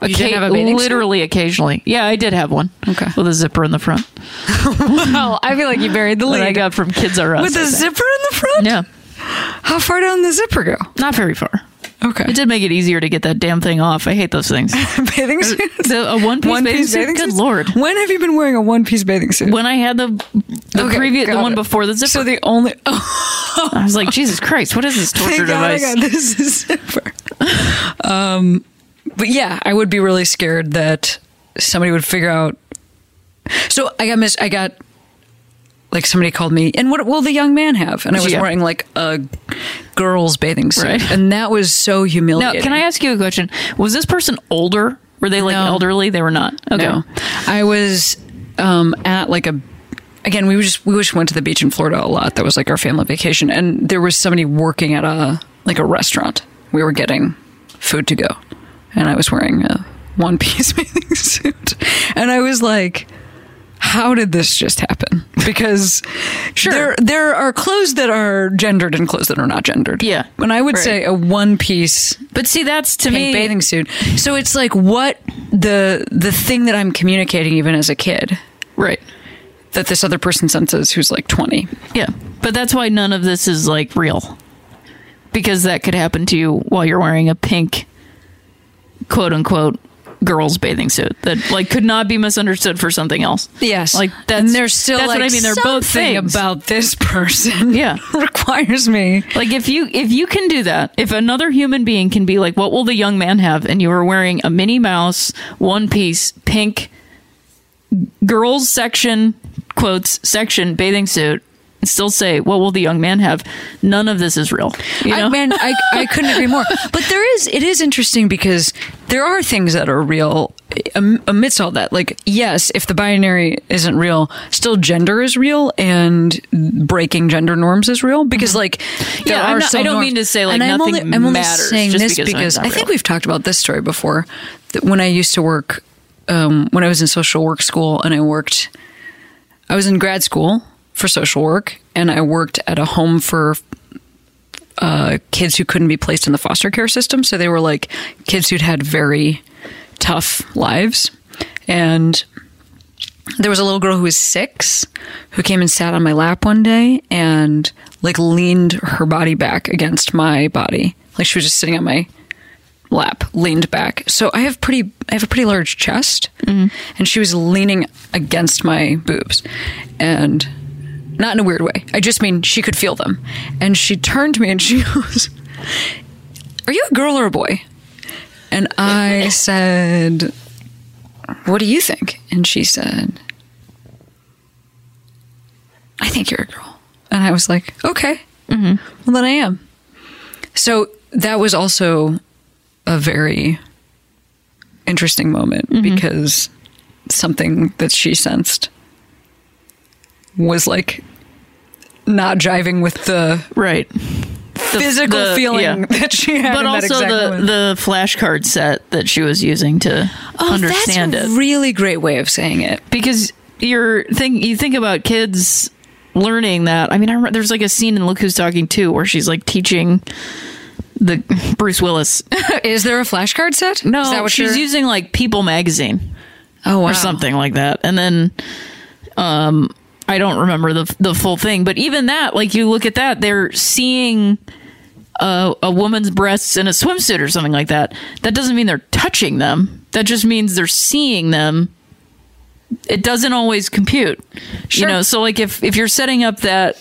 You didn't have a bathing literally occasionally. Yeah, I did have one. Okay. with a zipper in the front Well, I feel like you buried the that I got from Kids R Us. with a zipper in the front. Yeah, How far down the zipper go? not very far. Okay. It did make it easier to get that damn thing off. I hate those things. <laughs> bathing suits. The, a one piece bathing suit. Good suits? lord. When have you been wearing a one piece bathing suit? When I had the the Okay, previous the one it. before the zipper, So the only oh, <laughs> I was like, Jesus Christ, what is this torture thank God I device? got this is <laughs> zipper. Um, but yeah, I would be really scared that somebody would figure out. So I got mis. I got like somebody called me, and what will the young man have? And I was Yeah. wearing like a girl's bathing suit, Right. and that was so Now, humiliating. can I ask you a question? Was this person older? Were they like No. elderly? They were not. Okay. No, I was um, at like a. Again, we just we just went to the beach in Florida a lot. That was like our family vacation, and there was somebody working at a like a restaurant. We were getting food to go, and I was wearing a one piece <laughs> bathing suit, and I was like. How did this just happen? Because <laughs> Sure. there there are clothes that are gendered and clothes that are not gendered. Yeah. and I would Right. say a one piece But see, that's to me. bathing suit. So it's like what the the thing that I'm communicating even as a kid Right. that this other person senses who's like 20. Yeah. But that's why none of this is like real. Because that could happen to you while you're wearing a pink, quote unquote, girl's bathing suit that like could not be misunderstood for something else. Yes, Like that's and there's still that's like what I mean. They're both things. about this person. <laughs> Yeah. <laughs> requires me. Like if you if you can do that, if another human being can be like, what will the young man have? And you are wearing a Minnie Mouse one piece pink girls section quotes section bathing suit still say, what will the young man have? None of this is real. You know? I, man, I, I couldn't agree more. <laughs> But there is, it is interesting because there are things that are real amidst all that. Like, yes, if the binary isn't real, still gender is real and breaking gender norms is real because, like, Mm-hmm. Yeah, I'm are not- some I don't norms. mean to say, like, And I'm nothing only, I'm only saying just this because because, I think we've talked about this story before. That when I used to work, um, when I was in social work school and I worked, I was in grad school for social work and I worked at a home for uh, kids who couldn't be placed in the foster care system. So they were like kids who'd had very tough lives. And there was a little girl who was six who came and sat on my lap one day and like leaned her body back against my body. Like she was just sitting on my lap, leaned back. So I have pretty, I have a pretty large chest, and she was leaning against my boobs, and Not in a weird way. I just mean she could feel them. And she turned to me and she <laughs> goes, Are you a girl or a boy? And I said, What do you think? And she said, I think you're a girl. And I was like, Okay. Mm-hmm. Well, then I am. So that was also a very interesting moment mm-hmm. because something that she sensed was like not jiving with the Right. The- physical the- feeling yeah. that she had. But also the the flashcard set that she was using to understand Oh, that's it. a really great way of saying it. because you're think you think about kids learning that. I mean, I remember there's like a scene in Look Who's Talking Too where she's like teaching the <laughs> Bruce Willis. <laughs> Is there a flashcard set? No, Is that what she's you're- using like People magazine Oh, wow. or something like that, and then um, I don't remember the the full thing. But even that, like you look at that, they're seeing. A, a woman's breasts in a swimsuit or something like that. That doesn't mean they're touching them. That just means they're seeing them it doesn't always compute. Sure. You know, so like if if you're setting up that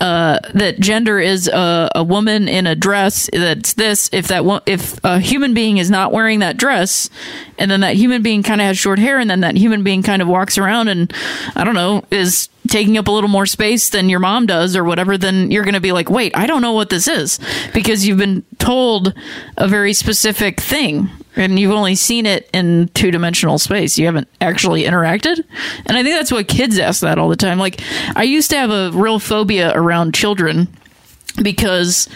uh, that gender is a, a woman in a dress that's this if that if a human being is not wearing that dress and then that human being kind of has short hair and then that human being kind of walks around and I don't know is taking up a little more space than your mom does or whatever then you're going to be like wait I don't know what this is because you've been told a very specific thing and you've only seen it in two dimensional space. You haven't actually interacted. And I think that's what kids ask that all the time. Like, I used to have a real phobia around children because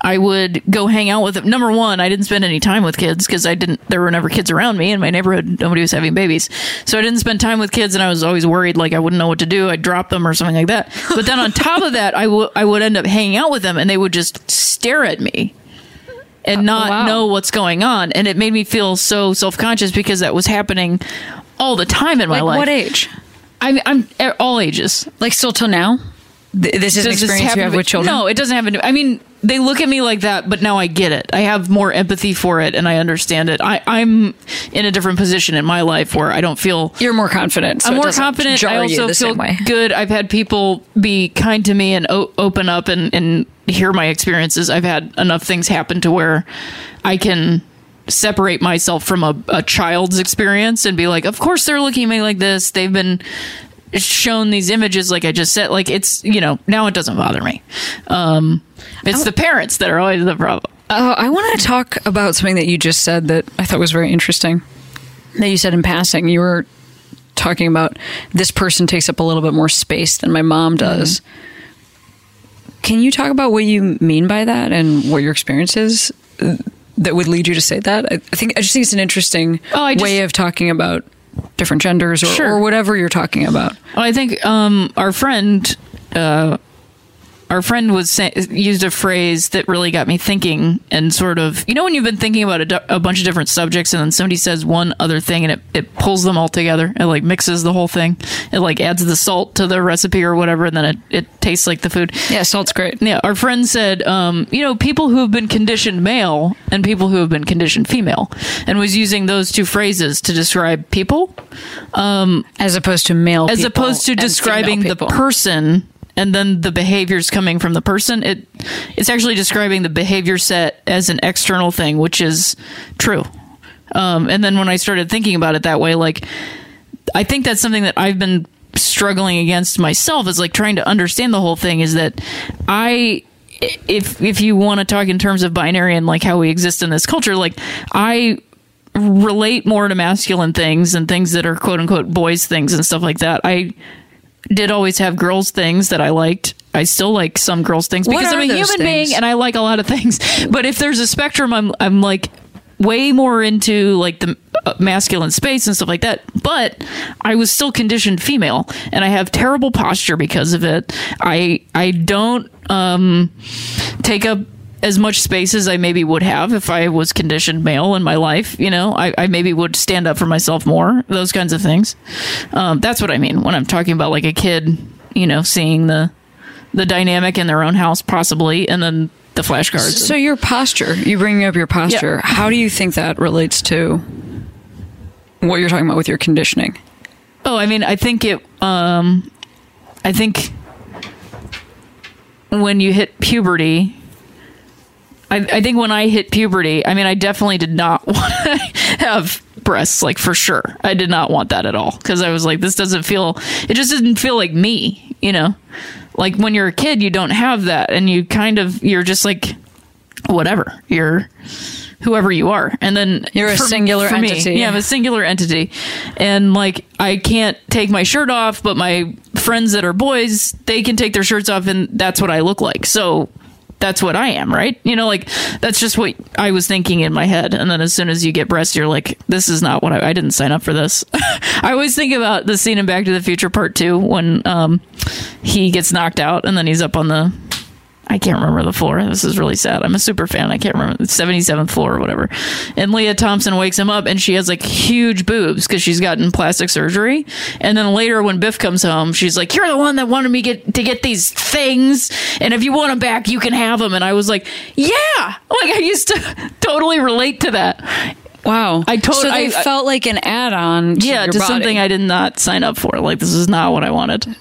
I would go hang out with them. Number one, I didn't spend any time with kids because I didn't, there were never kids around me in my neighborhood. Nobody was having babies. So I didn't spend time with kids and I was always worried like I wouldn't know what to do. I'd drop them or something like that. But then on top of that, I would I would end up hanging out with them and they would just stare at me and oh, not wow. know what's going on. And it made me feel so self conscious because that was happening all the time in my Like life. what age? I'm, I'm at all ages. Like still till now? Th- This is an Does this experience you happen have to- with children? No, it doesn't happen to I mean, they look at me like that, but now I get it. I have more empathy for it and I understand it. I, I'm in a different position in my life where I don't feel You're more confident. so I'm more doesn't confident. jar I you also the feel same way. good. I've had people be kind to me and o- open up and, and hear my experiences. I've had enough things happen to where I can separate myself from a, a child's experience and be like, of course they're looking at me like this. They've been shown these images like I just said. Like it's, you know, now it doesn't bother me. Um, it's the parents that are always the problem. Uh, I want to talk about something that you just said that I thought was very interesting. That you said in passing, you were talking about this person takes up a little bit more space than my mom does. Can you talk about what you mean by that and what your experience is uh, that would lead you to say that? I I think I just think it's an interesting Oh, just- way of talking about different genders or, Sure. or whatever you're talking about. Well, I think um, our friend, uh, our friend was say- used a phrase that really got me thinking, and sort of, you know, when you've been thinking about a, a bunch of different subjects, and then somebody says one other thing, and it, it pulls them all together. It like mixes the whole thing. It like adds the salt to the recipe or whatever, and then it, it tastes like the food. Yeah, salt's great. Yeah, our friend said, um, you know, people who have been conditioned male and people who have been conditioned female, and was using those two phrases to describe people As opposed to male as opposed to describing the person and then the behaviors coming from the person it it's actually describing the behavior set as an external thing which is true um, and then when i started thinking about it that way like i think that's something that i've been struggling against myself is like trying to understand the whole thing is that i if if you want to talk in terms of binary and like how we exist in this culture like i relate more to masculine things and things that are quote unquote boys things and stuff like that. I did always have girls things that I liked. I still like some girls things because I'm a human things? being and I like a lot of things. <laughs> But if there's a spectrum, I'm I'm like way more into like the uh, masculine space and stuff like that. But I was still conditioned female, and I have terrible posture because of it. I I don't um take up as much space as I maybe would have if I was conditioned male in my life. You know, I, I maybe would stand up for myself more. Those kinds of things. Um, that's what I mean when I'm talking about like a kid. You know, seeing the the dynamic in their own house possibly, and then the flashcards. So your posture, you bringing up your posture, how do you think that relates to what you're talking about with your conditioning? Oh, I mean, I think it. Um, I think when you hit puberty, I, I think when I hit puberty, I mean, I definitely did not <laughs> want to have breasts, like for sure. I did not want that at all because I was like, this doesn't feel, it just didn't feel like me, you know? Like when you're a kid, you don't have that, and you kind of, you're just like, whatever. You're whoever you are. And then You're a singular me, entity. yeah, I'm a singular entity. And like I can't take my shirt off, but my friends that are boys, they can take their shirts off and that's what I look like. So that's what I am, right? You know, like that's just what I was thinking in my head. And then as soon as you get breasts, you're like, this is not what I, I didn't sign up for this. <laughs> I always think about the scene in Back to the Future Part Two when um, he gets knocked out and then he's up on the I can't remember the floor. This is really sad. I'm a super fan. I can't remember the 77th floor or whatever. And Lea Thompson wakes him up and she has like huge boobs because she's gotten plastic surgery. And then later when Biff comes home, she's like, "You're the one that wanted me get to get these things, and if you want them back, you can have them." And I was like, "Yeah!" Like I used to <laughs> totally relate to that. Wow. I totally So they I- felt like an add-on. To Yeah, to body. something I did not sign up for. Like this is not what I wanted.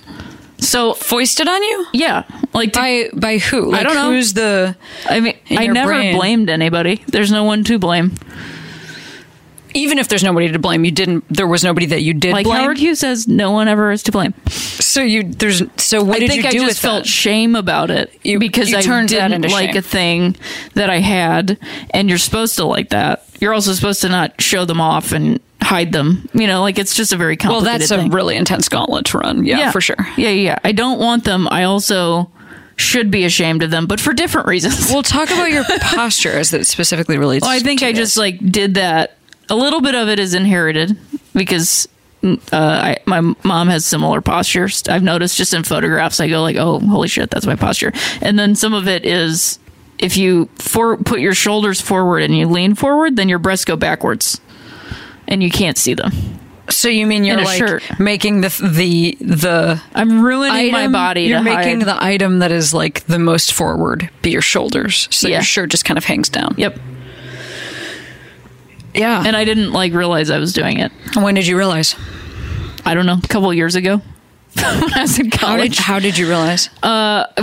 So foisted on you yeah, like to- by by who? Like, don't know. Who's the? I mean, I never brain. blamed anybody. There's no one to blame. Even if there's nobody to blame, you didn't. There was nobody that you did Like blame. Howard Hughes says, no one ever is to blame. so you there's so what I did think you I just felt that? shame about it You- because you I turned didn't into like shame. a thing that I had, and you're supposed to like that. You're also supposed to not show them off and hide them. You know, like it's just a very complicated. Well, that's a really intense gauntlet to run. Yeah, for sure. Yeah, yeah. I don't want them. I also should be ashamed of them, but for different reasons. We'll talk about your <laughs> posture as that specifically relates. Well, I think I this. just like did that. A little bit of it is inherited because uh, I, my mom has similar postures. I've noticed just in photographs. I go like, "Oh, holy shit, that's my posture." And then some of it is if you for, put your shoulders forward and you lean forward, then your breasts go backwards, and you can't see them. So you mean you're like shirt. making the the the I'm ruining my body. You're making hide. the item that is like the most forward be your shoulders, so Yeah. your shirt just kind of hangs down. Yep. Yeah. And I didn't like realize I was doing it. when did you realize? I don't know, a couple years ago when I was in How did college. how did you realize?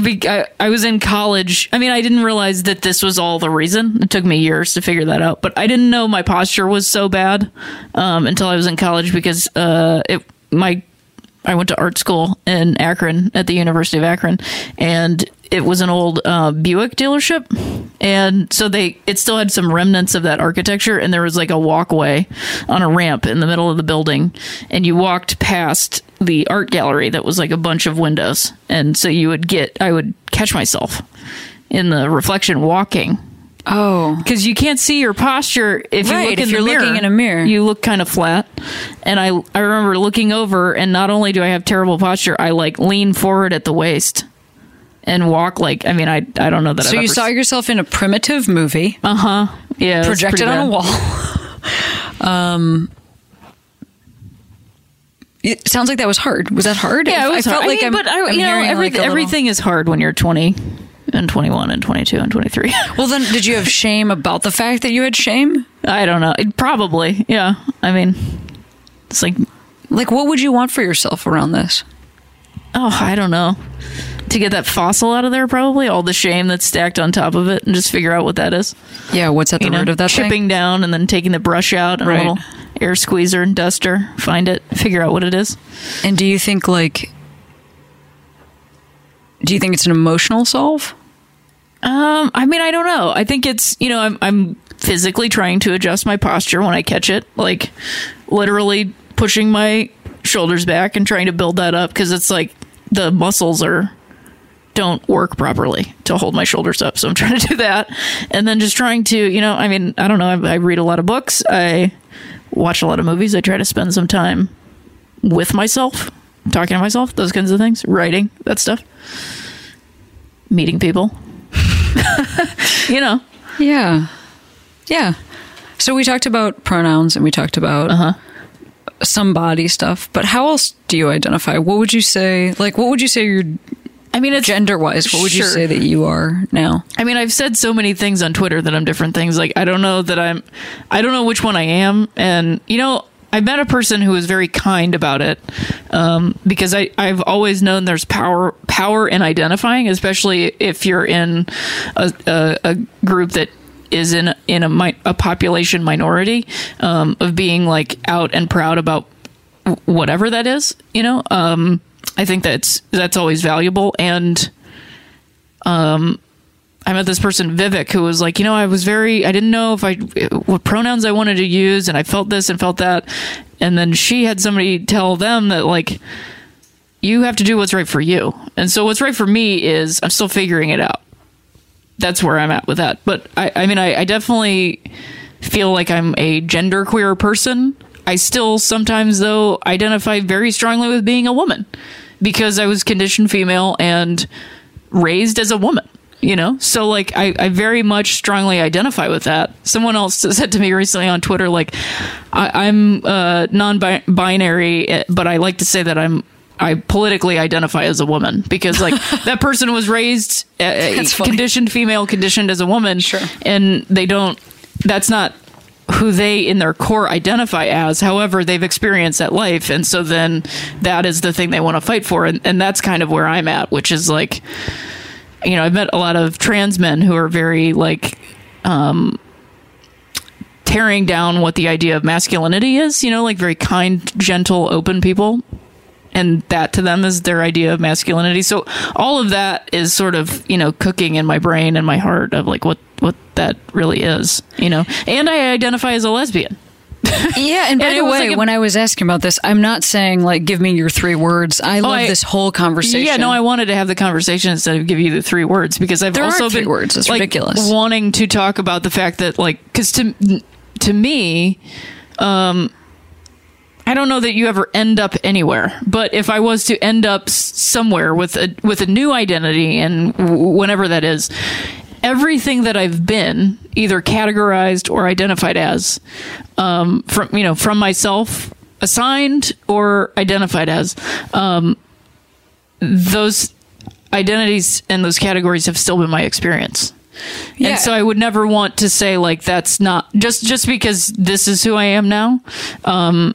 Be- I, I was in college. I mean, I didn't realize that this was all the reason. It took me years to figure that out, but I didn't know my posture was so bad um, until I was in college because uh, it my I went to art school in Akron at the University of Akron, and it was an old uh, Buick dealership, and so they it still had some remnants of that architecture, and there was like a walkway on a ramp in the middle of the building, and you walked past the art gallery that was like a bunch of windows, and so you would get I would catch myself in the reflection walking Oh, because you can't see your posture if you Right, look if in you're mirror. looking in a mirror. you look kind of flat. And I I remember looking over, and not only do I have terrible posture, I like lean forward at the waist and walk like I mean I I don't know that. so I've you saw yourself in a primitive movie uh huh yeah projected on a wall. <laughs> um, it sounds like that was hard. Was that hard? Yeah, it was I felt hard. like I mean, I'm, but I, I'm you know every, like, a little- everything is hard when you're 20 and 21 and 22 and 23. <laughs> Well, then, did you have shame about the fact that you had shame? I don't know. It, probably yeah. I mean, it's like Like, what would you want for yourself around this? oh I don't know. To get that fossil out of there, probably all the shame that's stacked on top of it, and just figure out what that is. Yeah, what's at the you know, root of that chipping thing? down and then taking the brush out and Right. a little air squeezer and duster, find it, figure out what it is. And do you think like, do you think it's an emotional solve? Um, I mean, I don't know. I think it's you know, I'm I'm physically trying to adjust my posture when I catch it, like literally pushing my shoulders back and trying to build that up because it's like the muscles are don't work properly to hold my shoulders up. So I'm <laughs> trying to do that, and then just trying to you know, I mean, I don't know. I, I read a lot of books. I watch a lot of movies. I try to spend some time with myself, talking to myself, those kinds of things, writing that stuff, meeting people. <laughs> you know, Yeah, yeah. So we talked about pronouns and we talked about Uh-huh. some body stuff, but how else do you identify? What would you say? Like, what would you say you're. I mean, it's gender wise? What would you say that you are now? I mean, I've said so many things on Twitter that I'm different things. Like, I don't know that I'm, I don't know which one I am. And, you know, I met a person who was very kind about it um, because I I've always known there's power power in identifying, especially if you're in a, a, a group that is in in a a population minority um, of being like out and proud about whatever that is. You know, um, I think that's that's always valuable and. Um, I met this person, Vivek, who was like, you know, I was very, I didn't know if I, what pronouns I wanted to use, and I felt this and felt that. And then she had somebody tell them that, like, you have to do what's right for you. And so what's right for me is I'm still figuring it out. That's where I'm at with that. But I, I mean, I, I definitely feel like I'm a genderqueer person. I still sometimes, though, identify very strongly with being a woman because I was conditioned female and raised as a woman you know so like I, I very much strongly identify with that someone else <laughs> said to me recently on twitter like I, i'm uh, non-binary eh, but i like to say that i'm I politically identify as a woman because like <laughs> that person was raised uh, conditioned female, conditioned as a woman, Sure. and they don't. That's not who they in their core identify as. However, they've experienced that life, and so then that is the thing they want to fight for, and, and that's kind of where I'm at, which is like, you know, I've met a lot of trans men who are very like um, tearing down what the idea of masculinity is, you know, like very kind, gentle, open people. And that to them is their idea of masculinity. So all of that is sort of, you know, cooking in my brain and my heart of like what, what that really is, you know. And I identify as a lesbian. <laughs> Yeah, and by And the way, like a- when I was asking about this, I'm not saying like give me your three words. I love I- this whole conversation. Yeah, no, I wanted to have the conversation instead of give you the three words because I've There also three been words. It's like, ridiculous. wanting to talk about the fact that like because to to me, um, I don't know that you ever end up anywhere, but if I was to end up somewhere with a with a new identity and whenever that is. Everything that I've been either categorized or identified as, um, from you know, from myself, assigned or identified as, um, those identities and those categories have still been my experience. Yeah. And so I would never want to say like that's not just just because this is who I am now. Um,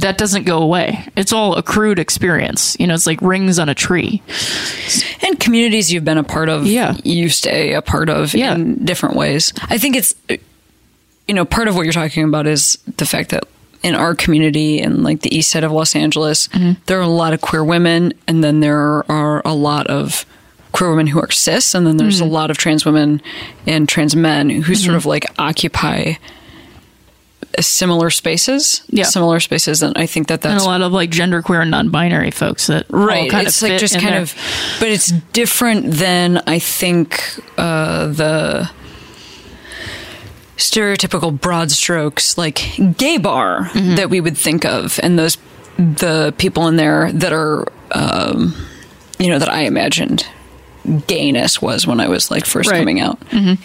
that doesn't go away. It's all accrued experience. You know, it's like rings on a tree. and communities you've been a part of, Yeah. you stay a part of Yeah. in different ways. I think it's, you know, part of what you're talking about is the fact that in our community in like the east side of Los Angeles, Mm-hmm. there are a lot of queer women, and then there are a lot of queer women who are cis, and then there's Mm-hmm. a lot of trans women and trans men who sort of like occupy similar spaces, Yeah. similar spaces, and I think that And that's a lot of like genderqueer and non-binary folks that all right kind it's of like just kind there. of but it's different than i think uh the stereotypical broad strokes like gay bar Mm-hmm. that we would think of and those the people in there that are um you know that i imagined gayness was when i was like first Right. coming out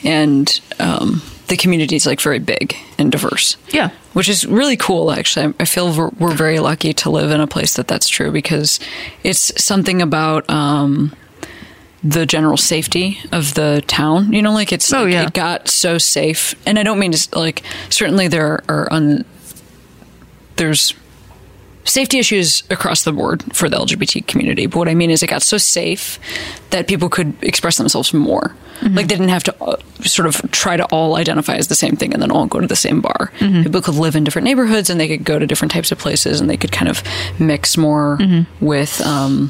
and um the community is like very big and diverse yeah. which is really cool actually i feel we're, we're very lucky to live in a place that that's true because it's something about um, the general safety of the town you know like it's Oh, like, yeah. it got so safe and i don't mean to like certainly there are un, there's safety issues across the board for the LGBT community. But what I mean is, it got so safe that people could express themselves more. Like they didn't have to uh, sort of try to all identify as the same thing and then all go to the same bar. People could live in different neighborhoods and they could go to different types of places and they could kind of mix more with. Um,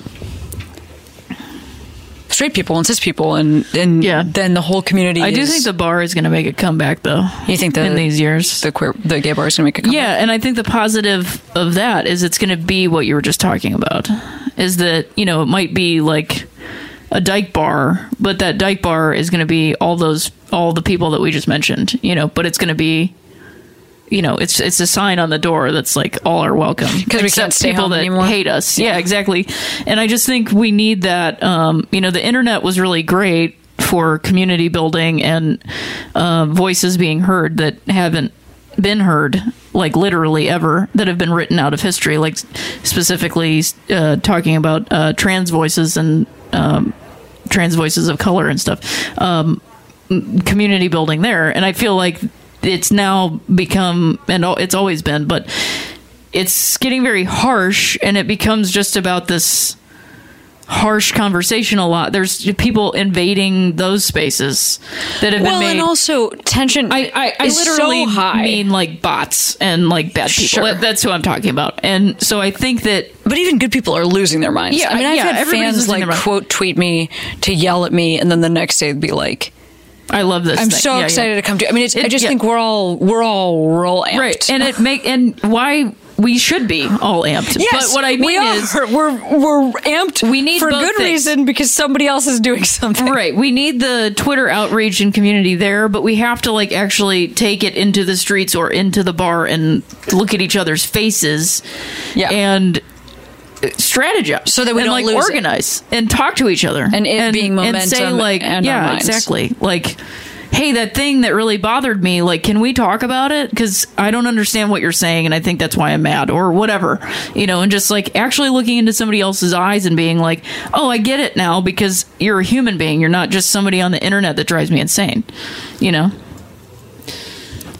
Straight people and cis people, and and Yeah. then the whole community. I do think the bar is going to make a comeback though. you think that in these years. the queer the gay bar is going to make a comeback. Yeah, and I think the positive of that is it's going to be what you were just talking about. Is that you know it might be like a dyke bar, but that dyke bar is going to be all those all the people that we just mentioned. You know, but it's going to be. You know, it's it's a sign on the door that's like all are welcome <laughs> because we can't except stay people home that anymore. hate us. Yeah, exactly. And I just think we need that. Um, you know, the internet was really great for community building and uh, voices being heard that haven't been heard, like literally ever, that have been written out of history, like specifically uh, talking about uh, trans voices and um, trans voices of color and stuff. Um, community building there, and I feel like it's now become, and it's always been, but it's getting very harsh and it becomes just about this harsh conversation a lot. There's people invading those spaces that have well, been made. and also tension. I, I, I is literally so high. mean like bots and like bad people. Sure. That's who I'm talking about. And so I think that But even good people are losing their minds. Yeah, I mean, I've yeah, had fans like quote tweet me to yell at me, and then the next day be like, I love this. "I'm thing. so Yeah, yeah. excited to come to." I mean, it's, I just yeah. think we're all we're all real amped. Right, and it make and why we should be all amped. Yes, but what I mean we are. is, we're we're amped. We need for good things. reason because somebody else is doing <laughs> something. right, we need the Twitter outreach and community there, but we have to like actually take it into the streets or into the bar and look at each other's faces, Yeah. and strategize So that we and, don't like lose it. organize and talk to each other. And it being and say like and yeah exactly. Like hey that thing that really bothered me like can we talk about it? Because i don't understand what you're saying and i think that's why i'm mad or whatever you know and just like actually looking into somebody else's eyes and being like oh i get it now because you're a human being. You're not just somebody on the internet that drives me insane you know?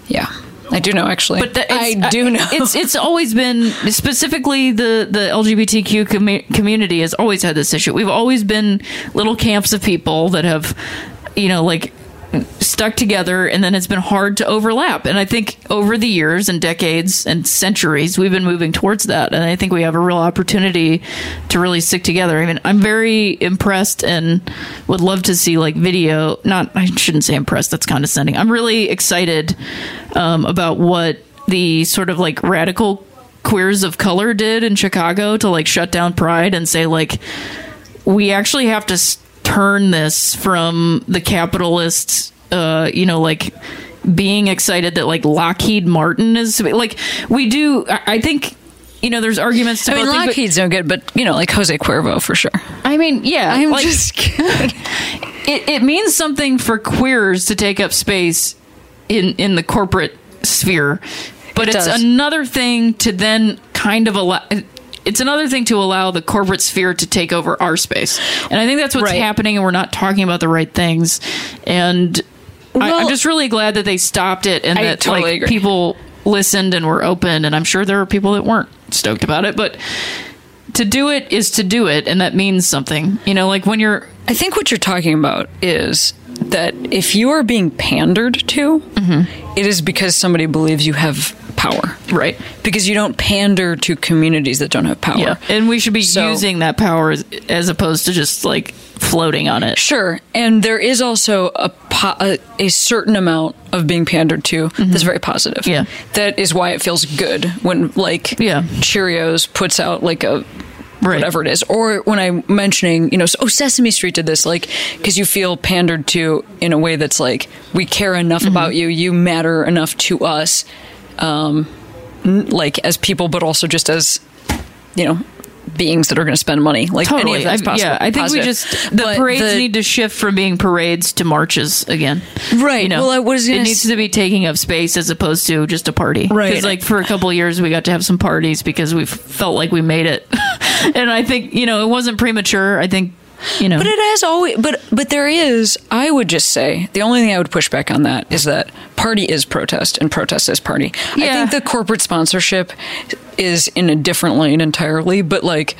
Yeah, I do know actually. but that, I uh, do know. it's it's always been specifically the the LGBTQ commu- community has always had this issue. We've always been little camps of people that have, you know, like stuck together and then it's been hard to overlap. And i think over the years and decades and centuries we've been moving towards that. And i think we have a real opportunity to really stick together. I mean i'm very impressed and would love to see like video. Not i shouldn't say impressed that's condescending. I'm really excited um, about what the sort of like radical queers of color did in chicago to like shut down pride and say like we actually have to s- turn this from the capitalists uh you know like being excited that like lockheed martin is like we do i I think you know there's arguments to I mean, both things, but- Lockheed's no good, but you know, like Jose Cuervo for sure. i mean yeah I'm like, just kidding. <laughs> it, it means something for queers to take up space in in the corporate sphere but It it's does. another thing to then kind of allow it's another thing to allow the corporate sphere to take over our space and i think that's what's Right. happening and we're not talking about the right things and I, i'm just really glad that they stopped it and I that totally like agree. people listened and were open and i'm sure there were people that weren't stoked about it but to do it is to do it and that means something you know like when you're I think what you're talking about is that if you are being pandered to, Mm-hmm. it is because somebody believes you have power. right Because you don't pander to communities that don't have power. Yeah, and we should be So- using that power as, as opposed to just like floating on it. Sure, and there is also a, po- a a certain amount of being pandered to that's very positive. Mm-hmm. Yeah. that is why it feels good when like Yeah. Cheerios puts out like a Right. whatever it is, or when I'm mentioning you know oh Sesame Street did this like because you feel pandered to in a way that's like we care enough Mm-hmm. about you, you matter enough to us, um, like as people, but also just as you know beings that are going to spend money like any Totally. of that's I- possible. yeah, I think we just the But parades the- need to shift from being parades to marches again. Right. You know, Well, I was it gonna needs s- to be taking up space as opposed to just a party. Right. Because like for a couple of years we got to have some parties because we felt like we made it, <laughs> and I think you know it wasn't premature. I think you know. But it has always, but but there is. I would just say the only thing I would push back on that is that party is protest and protest is party. I think the corporate sponsorship is in a different lane entirely. But like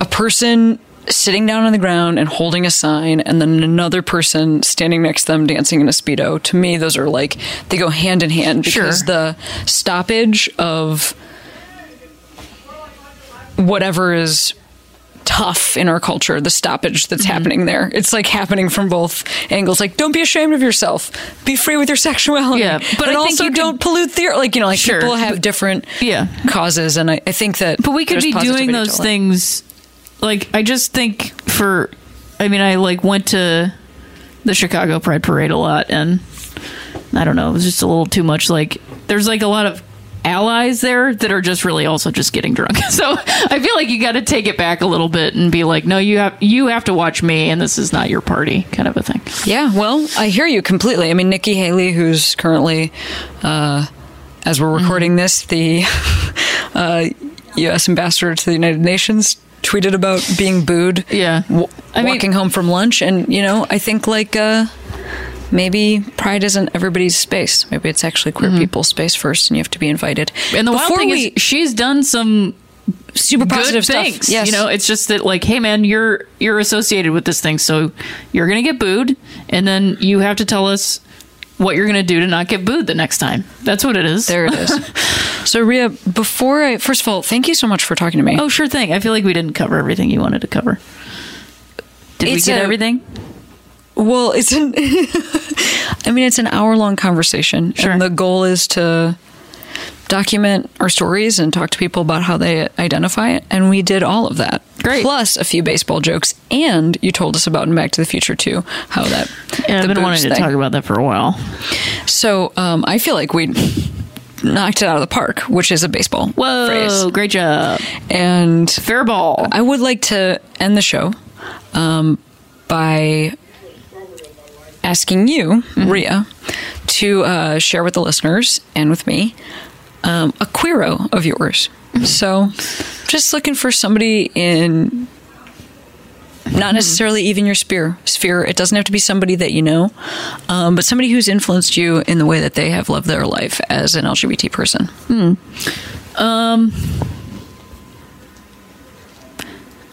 a person sitting down on the ground and holding a sign, and then another person standing next to them dancing in a speedo. To me, those are like they go hand in hand because Sure. the stoppage of whatever is tough in our culture, the stoppage that's Mm-hmm. happening there. It's like happening from both angles. Like, don't be ashamed of yourself. Be free with your sexuality. Yeah, but also could- don't pollute the like. You know, like Sure, people have but- different Yeah. causes, and I, I think that. But we could be doing those things. Like I just think for, I mean, I like went to the Chicago Pride Parade a lot, and I don't know, it was just a little too much. Like there's like a lot of allies there that are just really also just getting drunk. <laughs> So I feel like you got to take it back a little bit and be like, no, you have you have to watch me, and this is not your party, kind of a thing. Yeah, well, I hear you completely. I mean, Nikki Haley, who's currently, uh, as we're recording this, the <laughs> uh, U.S. ambassador to the United Nations, tweeted about being booed. Yeah. w- I mean- walking home from lunch, and you know, I think like uh, maybe Pride isn't everybody's space. Maybe it's actually queer mm-hmm. people's space first, and you have to be invited. And the wild thing we, is, she's done some super positive good things. stuff. Yes, You know, it's just that like, hey man, you're you're associated with this thing, so you're gonna get booed, and then you have to tell us what you're gonna do to not get booed the next time. That's what it is. there it is. <laughs> so, Ria, before I first of all, thank you so much for talking to me. Oh, sure thing. I feel like we didn't cover everything you wanted to cover. Did It's we get a- everything? Well, it's an. <laughs> I mean, it's an hour long conversation, Sure. and the goal is to document our stories and talk to people about how they identify it. And we did all of that. Great. Plus a few baseball jokes, and you told us about in Back to the Future too, how that. Yeah, I've been wanting boobs to talk about that for a while. So um, I feel like we knocked it out of the park, which is a baseball Whoa, phrase. great job. And Fair ball. I would like to end the show um, by asking you, Rhea, to uh, share with the listeners and with me um, a queero of yours. So, just looking for somebody in not necessarily even your sphere. Sphere. It doesn't have to be somebody that you know, um, but somebody who's influenced you in the way that they have lived their life as an LGBT person. Um,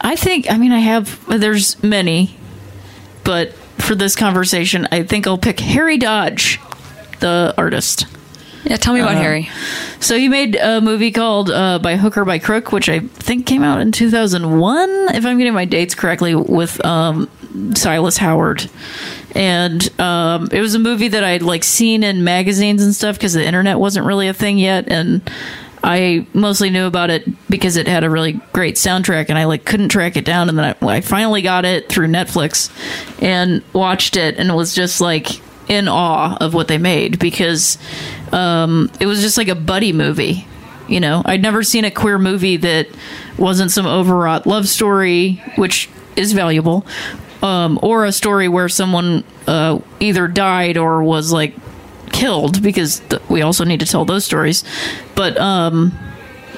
I think, I mean, I have, there's many, but for this conversation, I think I'll pick Harry Dodge, the artist. Yeah, tell me about Harry. So he made a movie called uh, By Hook or By Crook, which I think came out in 2001, if I'm getting my dates correctly, with um, Silas Howard. And um, it was a movie that I'd like seen in magazines and stuff because the internet wasn't really a thing yet, and I mostly knew about it because it had a really great soundtrack, and I like couldn't track it down. And then I, I finally got it through Netflix and watched it, and was just like in awe of what they made because um, it was just like a buddy movie. You know, I'd never seen a queer movie that wasn't some overwrought love story, which is valuable, um, or a story where someone uh, either died or was like killed, because th- we also need to tell those stories. But um,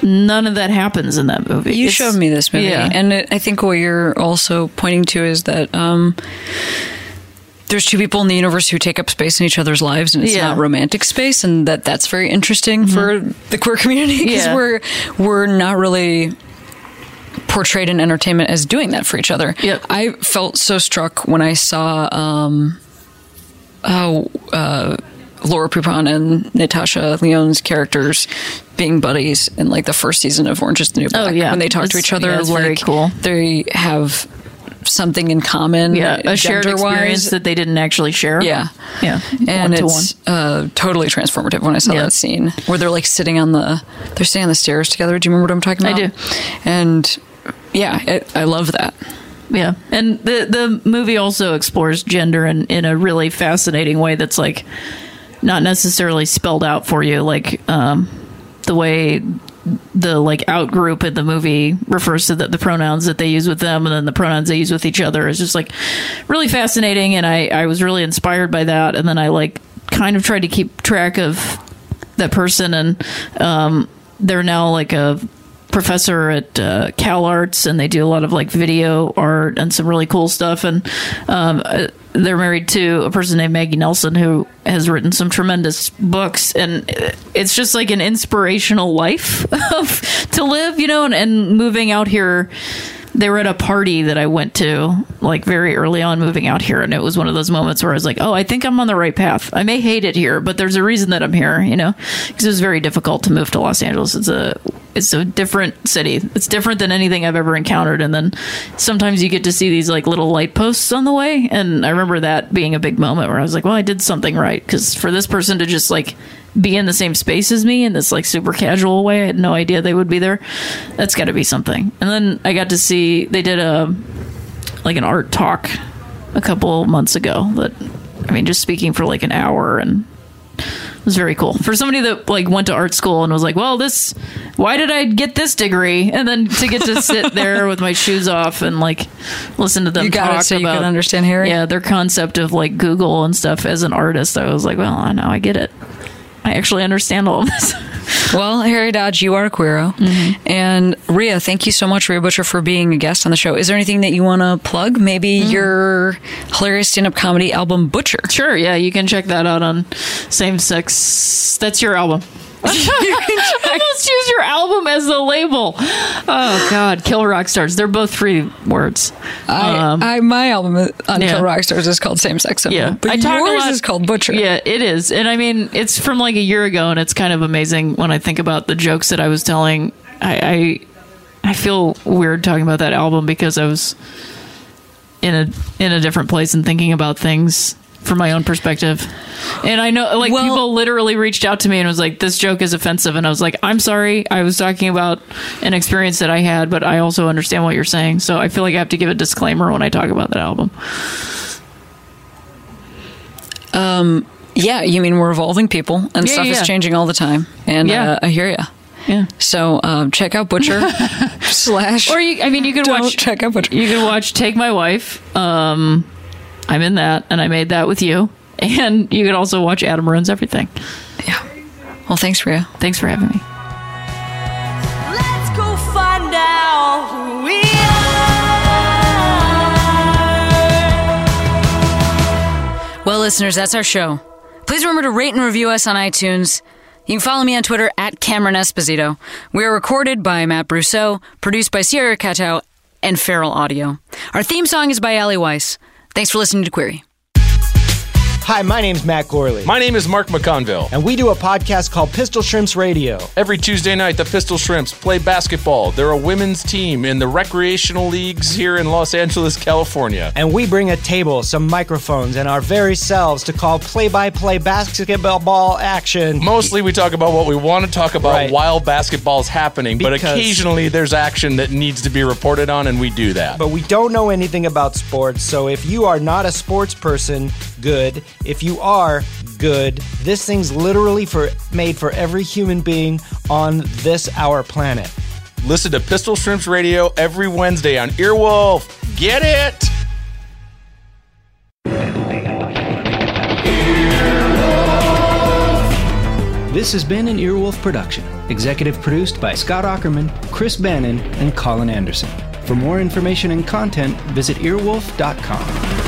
none of that happens in that movie. You It's- showed me this movie, Yeah. and it, I think what you're also pointing to is that um, there's two people in the universe who take up space in each other's lives, and it's Yeah. Mm-hmm. not romantic space, and that that's very interesting for the queer community because Yeah. we're we're not really portrayed in entertainment as doing that for each other. Yep. I felt so struck when I saw um, how uh, Laura Prepon and Natasha Lyonne's characters being buddies in like the first season of Orange is the New Black. Oh, yeah. when they talk to each other, yeah, it's like very cool. they have something in common. yeah, a shared experience that they didn't actually share. Yeah. yeah, and one to it's uh, totally transformative when I saw Yeah. that scene where they're like sitting on the they're sitting on the stairs together. Do you remember what I'm talking about? I do. And yeah, it, I love that. Yeah, and the the movie also explores gender in in a really fascinating way that's like not necessarily spelled out for you, like um, the way the like out group in the movie refers to the, the pronouns that they use with them and then the pronouns they use with each other is just like really fascinating and I, I was really inspired by that and then I like kind of tried to keep track of that person and um, they're now like a professor at uh, Cal Arts and they do a lot of like video art and some really cool stuff and um, uh, they're married to a person named Maggie Nelson who has written some tremendous books and it's just like an inspirational life <laughs> to live you know and, and moving out here they were at a party that I went to like very early on moving out here and it was one of those moments where I was like oh I think I'm on the right path. I may hate it here but there's a reason that I'm here you know? Because it was very difficult to move to Los Angeles. It's a it's a different city. It's different than anything I've ever encountered and then sometimes you get to see these like little light posts on the way and I remember that being a big moment where I was like well I did something right because for this person to just like be in the same space as me in this like super casual way. I had no idea they would be there. That's got to be something. And then I got to see they did a like an art talk a couple months ago. That I mean, just speaking for like an hour and it was very cool for somebody that like went to art school and was like, "Well, this, why did I get this degree?" And then to get to sit <laughs> there with my shoes off and like listen to them You got talk it so you about could understand Harry. yeah, their concept of like Google and stuff as an artist, I was like, well, I know I get it. I actually understand all of this. <laughs> Well, Harry Dodge, you are a queero. Mm-hmm. And Rhea, thank you so much, Rhea Butcher, for being a guest on the show. Is there anything that you want to plug? Maybe mm-hmm. your hilarious stand up comedy album, Butcher. Sure, yeah, you can check that out on Same Sex. That's your album. <laughs> Let's use your album as the label. Oh God, Kill Rock Stars. They're both three words. Um, I, I, my album on yeah. Kill Rock Stars is called Same Sex Symbol. Yeah, But I talk yours lot- is called Butcher. Yeah, it is, and I mean, it's from like a year ago, and it's kind of amazing when I think about the jokes that I was telling. I I, I feel weird talking about that album because I was in a in a different place and thinking about things from my own perspective. And I know, like, Well- people literally reached out to me and was like, "This joke is offensive," and I was like, "I'm sorry. I was talking about an experience that I had, but I also understand what you're saying." So I feel like I have to give a disclaimer when I talk about that album. Um, Yeah, you mean we're evolving people and Yeah, stuff yeah. is changing all the time. And Yeah. uh, I hear you. Yeah. So um, check out Butcher <laughs> slash. Or you, I mean, you can watch. check out Butcher. You can watch "Take My Wife." Um, I'm in that, and I made that with you. And you could also watch Adam Ruins Everything. Yeah. Well, thanks, Rhea. Thanks for having me. Let's go find out who we are. Well, listeners, that's our show. Please remember to rate and review us on iTunes. You can follow me on Twitter at Cameron Esposito. We are recorded by Matt Brousseau, produced by Sierra Cato and Feral Audio. Our theme song is by Ali Weiss. Thanks for listening to Queery. Hi, my name's Matt Gourley. My name is Mark McConville. and we do a podcast called Pistol Shrimps Radio. Every Tuesday night, the Pistol Shrimps play basketball. They're a women's team in the recreational leagues here in Los Angeles, California. And we bring a table, some microphones, and our very selves to call play by play basketball ball action. Mostly we talk about what we want to talk about Right. while basketball's happening, but occasionally there's action that needs to be reported on, and we do that. But we don't know anything about sports, so if you are not a sports person, good. If you are, good. This thing's literally for made for every human being on this our planet. Listen to Pistol Shrimps Radio every Wednesday on Earwolf. Get it? This has been an Earwolf production, executive produced by Scott Aukerman, Chris Bannon, and Colin Anderson. For more information and content, visit earwolf.com.